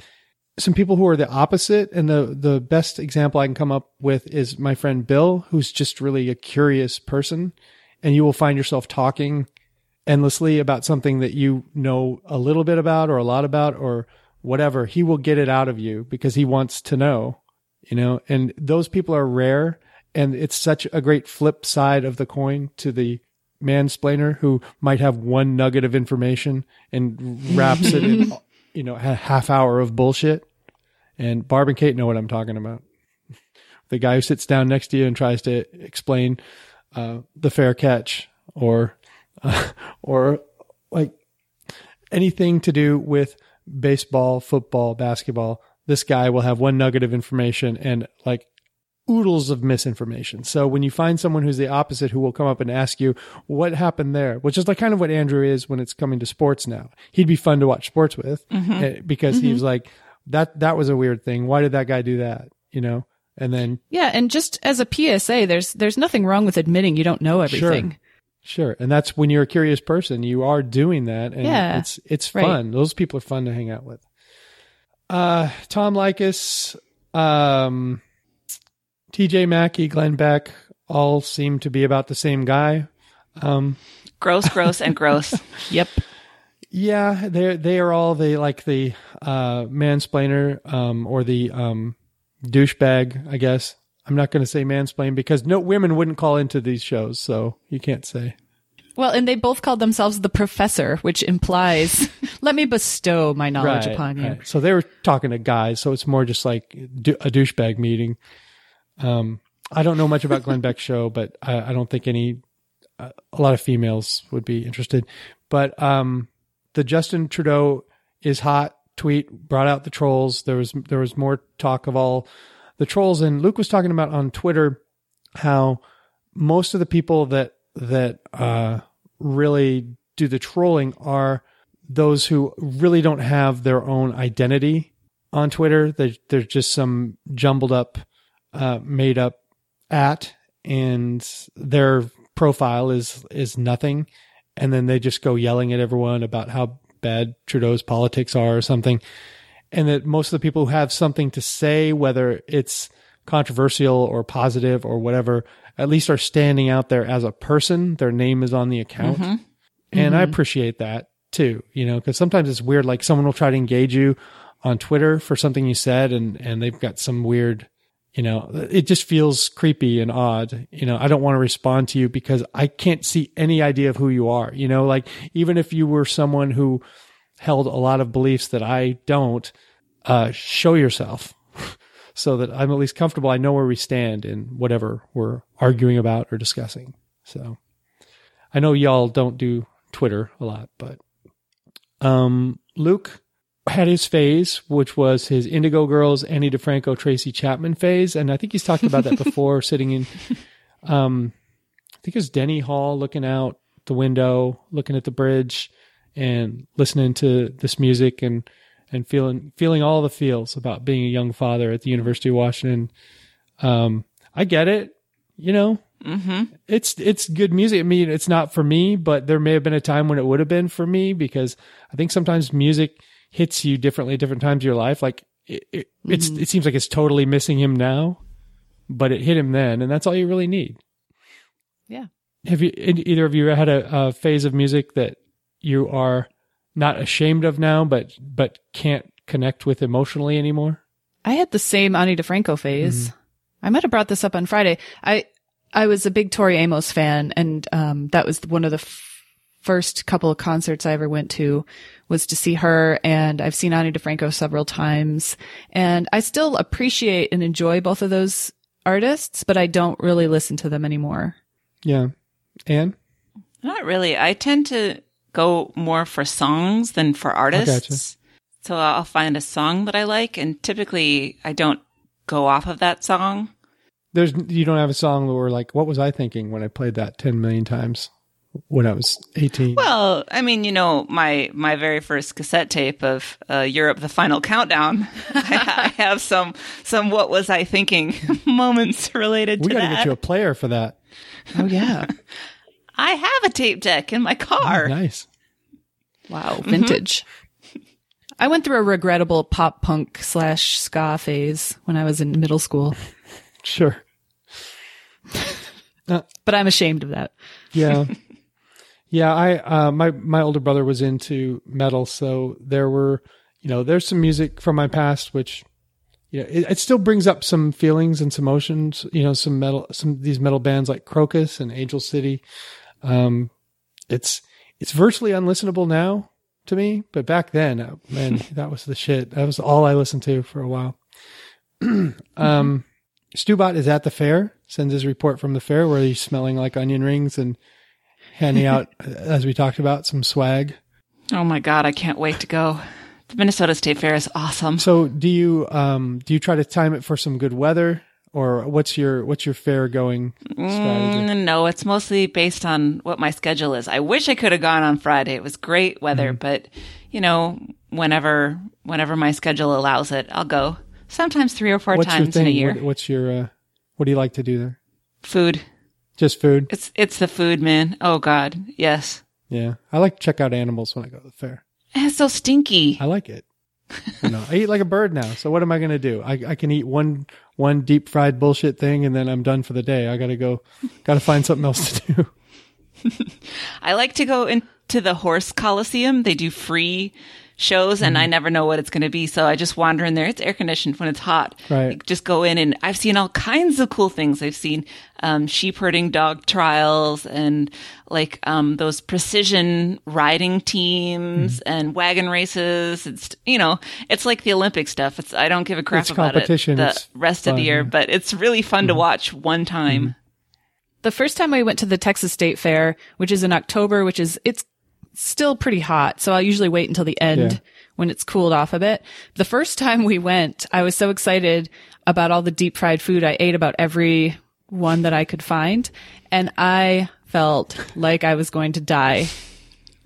some people who are the opposite, and the the best example I can come up with is my friend Bill, who's just really a curious person, and you will find yourself talking endlessly about something that you know a little bit about or a lot about or whatever, he will get it out of you because he wants to know, you know, and those people are rare. And it's such a great flip side of the coin to the mansplainer who might have one nugget of information and wraps it in, you know, a half hour of bullshit. And Barb and Kate know what I'm talking about. The guy who sits down next to you and tries to explain uh, the fair catch or uh, or like anything to do with baseball, football, basketball, this guy will have one nugget of information and like oodles of misinformation. So when you find someone who's the opposite who will come up and ask you what happened there, which is like kind of what Andrew is when it's coming to sports now. He'd be fun to watch sports with eh, because he was like that that was a weird thing. Why did that guy do that? You know? And then Yeah, and just as a PSA, there's there's nothing wrong with admitting you don't know everything. Sure. Sure. And that's when you're a curious person, you are doing that and Yeah. it's it's Right. fun. Those people are fun to hang out with. Uh Tom Leykis, um TJ Mackey, Glenn Beck all seem to be about the same guy. Um Gross, gross, and gross. Yep. Yeah, they they are all the like the uh, mansplainer um, or the um, douchebag. I guess I'm not going to say mansplain because no women wouldn't call into these shows, so you can't say. Well, and they both called themselves the professor, which implies, let me bestow my knowledge upon you. So they were talking to guys, so it's more just like a douchebag meeting. Um, I don't know much about Glenn Beck's show, but I, I don't think any, uh, a lot of females would be interested. But um, the Justin Trudeau is hot tweet brought out the trolls. There was there was more talk of all the trolls, and Luke was talking about on Twitter how most of the people that that uh, really do the trolling are those who really don't have their own identity on Twitter. They're, they're just some jumbled up, uh, made up at, and their profile is is nothing, and then they just go yelling at everyone about how bad Trudeau's politics are or something, and that most of the people who have something to say, whether it's controversial or positive or whatever, at least are standing out there as a person. Their name is on the account. Mm-hmm. And I appreciate that too, you know, because sometimes it's weird. Like someone will try to engage you on Twitter for something you said and, and they've got some weird, you know, it just feels creepy and odd. You know, I don't want to respond to you because I can't see any idea of who you are. You know, like even if you were someone who held a lot of beliefs that I don't, uh, show yourself so that I'm at least comfortable. I know where we stand in whatever we're arguing about or discussing. So I know y'all don't do Twitter a lot, but um, Luke had his phase, which was his Indigo Girls, Annie DiFranco, Tracy Chapman phase, and I think he's talked about that before, sitting in, um, I think it was Denny Hall, looking out the window, looking at the bridge, and listening to this music and and feeling feeling all the feels about being a young father at the University of Washington. Um, I get it, you know. Mm-hmm. It's it's good music. I mean, it's not for me, but there may have been a time when it would have been for me because I think sometimes music hits you differently at different times of your life. Like it, it it's it seems like it's totally missing him now, but it hit him then, and that's all you really need. Yeah. Have you either of you had a, a phase of music that you are not ashamed of now, but but can't connect with emotionally anymore? I had the same Ani DiFranco phase. I might have brought this up on Friday. I I was a big Tori Amos fan, and um, that was one of the f- first couple of concerts I ever went to was to see her. And I've seen Ani DiFranco several times, and I still appreciate and enjoy both of those artists, but I don't really listen to them anymore. Yeah, Anne. Not really. I tend to go more for songs than for artists. So I'll find a song that I like, and typically I don't go off of that song. There's you don't have a song where like, what was I thinking when I played that ten million times when I was eighteen? Well, I mean, you know, my my very first cassette tape of uh, Europe: The Final Countdown. I, I have some some what was I thinking moments related to. we got to get you a player for that. Oh yeah. I have a tape deck in my car. Nice. Wow, vintage. I went through a regrettable pop punk slash ska phase when I was in middle school, Sure. but I'm ashamed of that. Yeah. yeah, I uh my my older brother was into metal, so there were, you know, there's some music from my past which you know, it, it still brings up some feelings and some emotions, you know, some metal some these metal bands like Krokus and Angel City. Um it's it's virtually unlistenable now to me, but back then, uh, man, that was the shit. That was all I listened to for a while. um Stubot is at the fair, sends his report from the fair where he's smelling like onion rings and handing out, as we talked about, some swag. Oh my god, I can't wait to go. The Minnesota State Fair is awesome. So, do you um do you try to time it for some good weather, or what's your what's your fair going strategy? Mm, no, it's mostly based on what my schedule is. I wish I could have gone on Friday. It was great weather, Mm-hmm. but you know, whenever whenever my schedule allows it, I'll go. Sometimes three or four What's times in a year. What, what's your uh, what do you like to do there? Food. Just food. It's it's the food, man. Oh God, yes. Yeah, I like to check out animals when I go to the fair. It's so stinky. I like it. You know, I eat like a bird now. So what am I going to do? I, I can eat one one deep fried bullshit thing, and then I'm done for the day. I got to go. Got to find something else to do. I like to go into the Horse Coliseum. They do free shows and Mm-hmm. I never know what it's going to be. So I just wander in there. It's air conditioned when it's hot. Right. You just go in and I've seen all kinds of cool things. I've seen, um, sheep herding dog trials and like, um, those precision riding teams Mm-hmm. and wagon races. It's, you know, it's like the Olympic stuff. It's, I don't give a crap It's about it the It's rest of the year, yeah. Mm-hmm. but it's really fun to watch one time. The first time I went to the Texas State Fair, which is in October, which is, it's still pretty hot. So I'll usually wait until the end Yeah. when it's cooled off a bit. The first time we went, I was so excited about all the deep fried food. I ate about every one that I could find and I felt like I was going to die.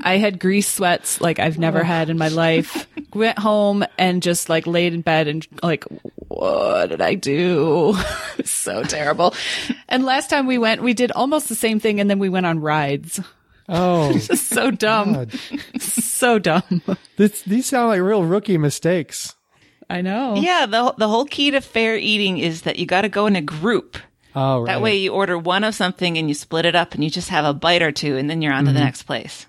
I had grease sweats like I've never had in my life. Went home and just like laid in bed and like, what did I do? so terrible. And last time we went, we did almost the same thing and then we went on rides. Oh, so dumb. So dumb. this, these sound like real rookie mistakes. I know. Yeah, the the whole key to fair eating is that you got to go in a group. Oh, right. That way, you order one of something and you split it up, and you just have a bite or two, and then you're on to the next place.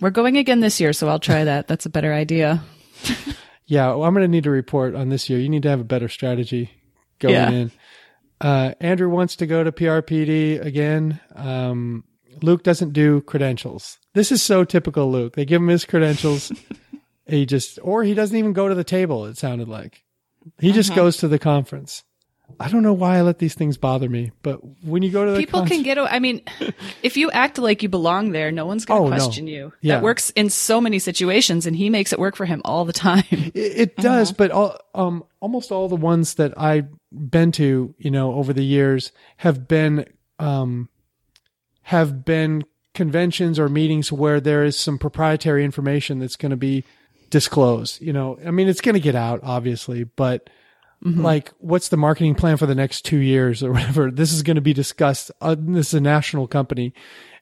We're going again this year, so I'll try that. That's a better idea. Yeah, well, I'm going to need to report on this year. You need to have a better strategy going Yeah. in. Uh, Andrew wants to go to PRPD again. Um, Luke doesn't do credentials. This is so typical Luke. They give him his credentials. he just, or he doesn't even go to the table. It sounded like he just Uh-huh. goes to the conference. I don't know why I let these things bother me, but when you go to the People con- can get, I mean, if you act like you belong there, no one's going Oh, to no. question you. Yeah. That works in so many situations, and he makes it work for him all the time. It, it does, but all, um, almost all the ones that I've been to, you know, over the years have been, um, have been conventions or meetings where there is some proprietary information that's going to be disclosed. You know, I mean, it's going to get out, obviously, but like, what's the marketing plan for the next two years or whatever? This is going to be discussed. Uh, this is a national company,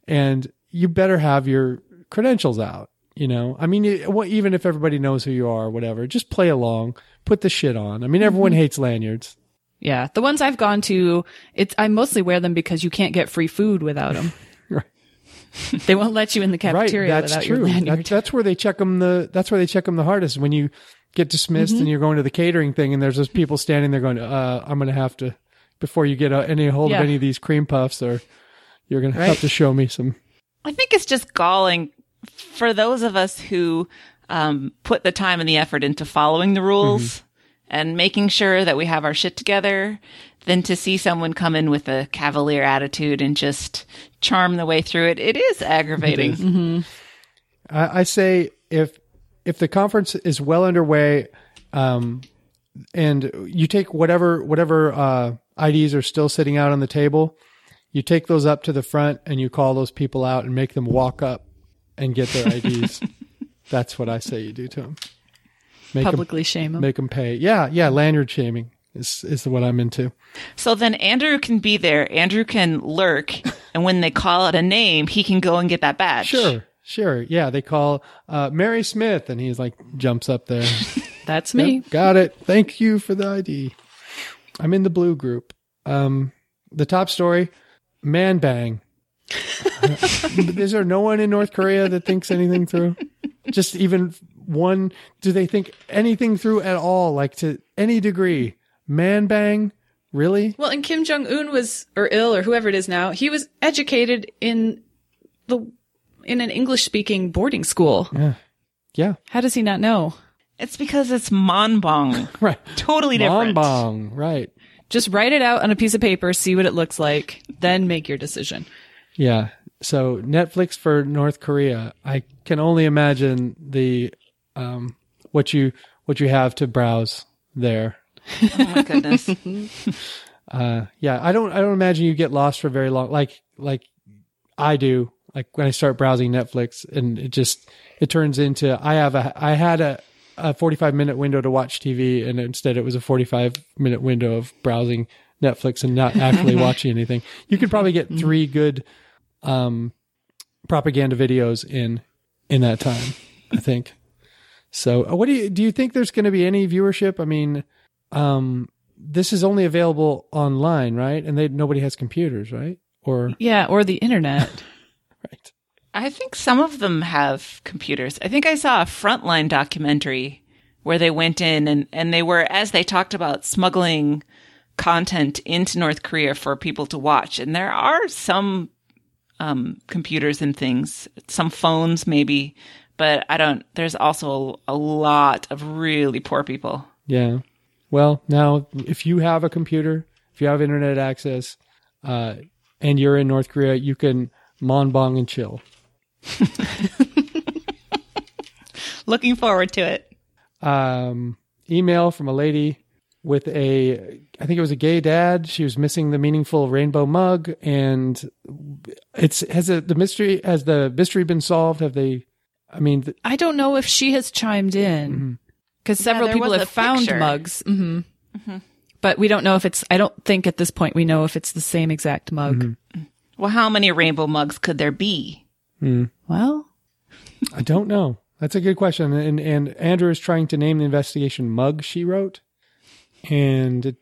and you better have your credentials out. You know, I mean, it, well, even if everybody knows who you are, or whatever, just play along, put the shit on. I mean, everyone hates lanyards. Yeah. The ones I've gone to, it's, I mostly wear them because you can't get free food without them. Right. They won't let you in the Right, cafeteria that's without your true. lanyard. That, that's where they check them. The that's where they check them the hardest when you get dismissed and you're going to the catering thing, and there's those people standing there going, uh, "I'm going to have to before you get uh, any hold Yeah. of any of these cream puffs, or you're going to have to show me some." I think it's just galling for those of us who um, put the time and the effort into following the rules and making sure that we have our shit together than to see someone come in with a cavalier attitude and just charm the way through it. It is aggravating. I, I say if if the conference is well underway, um, and you take whatever whatever uh, IDs are still sitting out on the table, you take those up to the front and you call those people out and make them walk up and get their IDs. That's what I say you do to them. Make them Publicly shame them. make them pay. Yeah, yeah. Lanyard shaming is is what I'm into. So then Andrew can be there. Andrew can lurk. and when they call out a name, he can go and get that badge. Sure, sure. Yeah, they call uh, Mary Smith, and he's like jumps up there. That's me. Yep, got it. Thank you for the ID. I'm in the blue group. Um, the top story, man bang. Is there no one in North Korea that thinks anything through? Just even one? Do they think anything through at all? Like to any degree? Man bang? Really? Well, and Kim Jong Un was, or ill or whoever it is now, he was educated in the in an English speaking boarding school. Yeah. Yeah how does he not know? It's because it's Monbong. Right. Totally different. Bong bong. Right. Just write it out on a piece of paper, see what it looks like, then make your decision. Yeah. So Netflix for North Korea. I can only imagine the um what you what you have to browse there. Oh my goodness. Uh yeah, I don't I don't imagine you get lost for very long like like I do. Like when I start browsing Netflix and it just it turns into I have a I had a a 45 minute window to watch TV and instead it was a 45 minute window of browsing Netflix and not actually watching anything. You could probably get 3 good um propaganda videos in in that time, I think. So, uh, what do you do you think there's going to be any viewership? I mean, um this is only available online, right? And they nobody has computers, right? Or Yeah, or the internet. right. I think some of them have computers. I think I saw a Frontline documentary where they went in and, and they were, as they talked about smuggling content into North Korea for people to watch. And there are some um, computers and things, some phones maybe, but I don't, there's also a, a lot of really poor people. Yeah. Well, now if you have a computer, if you have internet access, uh, and you're in North Korea, you can monbong and chill. Looking forward to it. Um, email from a lady with a, I think it was a gay dad. She was missing the meaningful rainbow mug, and it's has it, the mystery has the mystery been solved? Have they? I mean, th- I don't know if she has chimed in because several there people have found picture. mugs. hmm But we don't know if it's, I don't think at this point we know if it's the same exact mug. Well, how many rainbow mugs could there be? Well, I don't know. That's a good question. And and Andrew is trying to name the investigation "Mug." She wrote, and it,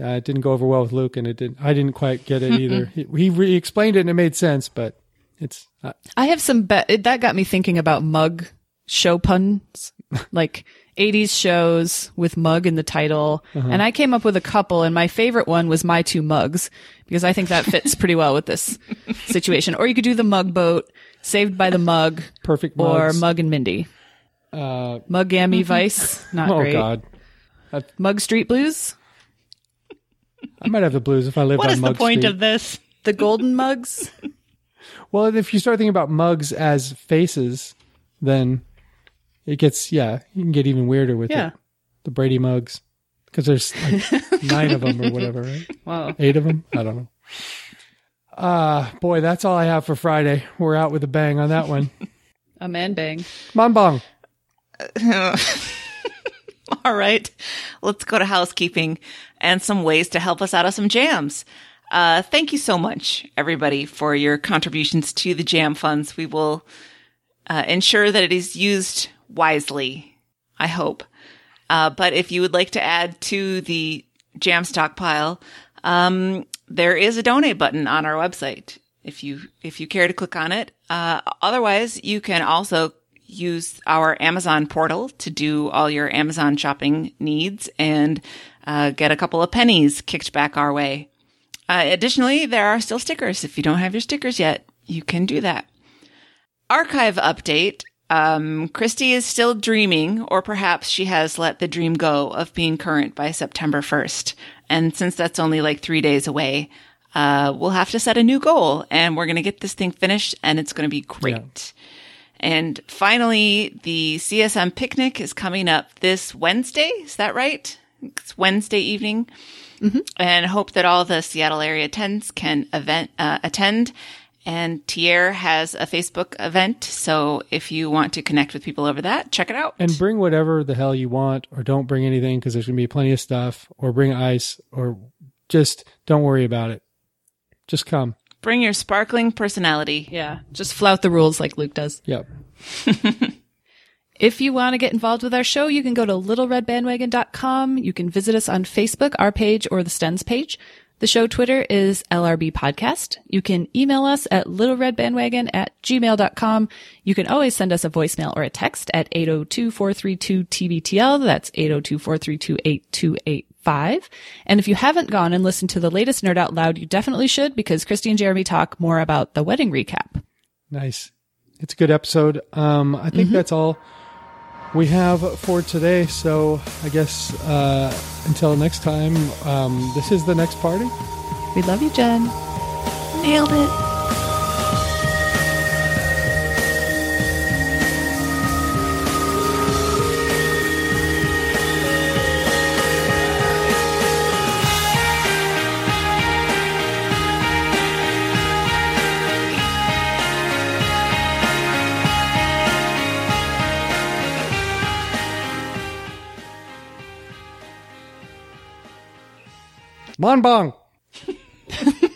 uh, it didn't go over well with Luke, and it didn't. I didn't quite get it either. he he re- explained it and it made sense, but it's uh, I have some, be- that got me thinking about mug show puns, like 80s shows with mug in the title. And I came up with a couple and my favorite one was my two mugs because I think that fits pretty well with this situation. Or you could do the mug boat, saved by the mug, perfect. or mug and Mindy. Uh, Mug Gammy Vice, not oh great. God, Mug Street Blues, I might have the blues if I lived What on is the point Street. of this? the Golden Mugs. Well, if you start thinking about mugs as faces, then it gets yeah, you can get even weirder with Yeah. it. The Brady mugs, because there's like nine of them or whatever, right? Wow. Eight of them? I don't know. Ah, boy, that's all I have for Friday. We're out with a bang on that one. A man bang. Monbong. All right, let's go to housekeeping and some ways to help us out of some jams. Uh, thank you so much, everybody, for your contributions to the jam funds. We will uh, ensure that it is used wisely. I hope. Uh, but if you would like to add to the jam stockpile, um, there is a donate button on our website. If you if you care to click on it. Uh, otherwise, you can also use our Amazon portal to do all your Amazon shopping needs and uh, get a couple of pennies kicked back our way. Uh, additionally, there are still stickers. If you don't have your stickers yet, you can do that. Archive update. Um, Christy is still dreaming, or perhaps she has let the dream go of being current by September 1st. And since that's only like three days away, uh, we'll have to set a new goal and we're going to get this thing finished and it's going to be great. And finally, the CSM picnic is coming up this Wednesday. Is that right? It's Wednesday evening. And hope that all the Seattle area attends can event, uh, attend. And Tier has a Facebook event. So if you want to connect with people over that, check it out. And bring whatever the hell you want, or don't bring anything because there's going to be plenty of stuff, or bring ice, or just don't worry about it. Just come. Bring your sparkling personality. Yeah. Just flout the rules like Luke does. Yep. If you want to get involved with our show, you can go to littleredbandwagon.com. You can visit us on Facebook, our page, or the Stens page. The show Twitter is LRB Podcast. You can email us at littleredbandwagon at gmail.com. You can always send us a voicemail or a text at 802-432-TBTL. That's 802-432-8285. And if you haven't gone and listened to the latest Nerd Out Loud, you definitely should because Christy and Jeremy talk more about the wedding recap. Nice. It's a good episode. Um, I think that's all we have for today. So I guess uh, until next time, um, this is the next party. We love you, Jen. Nailed it. Bon bong.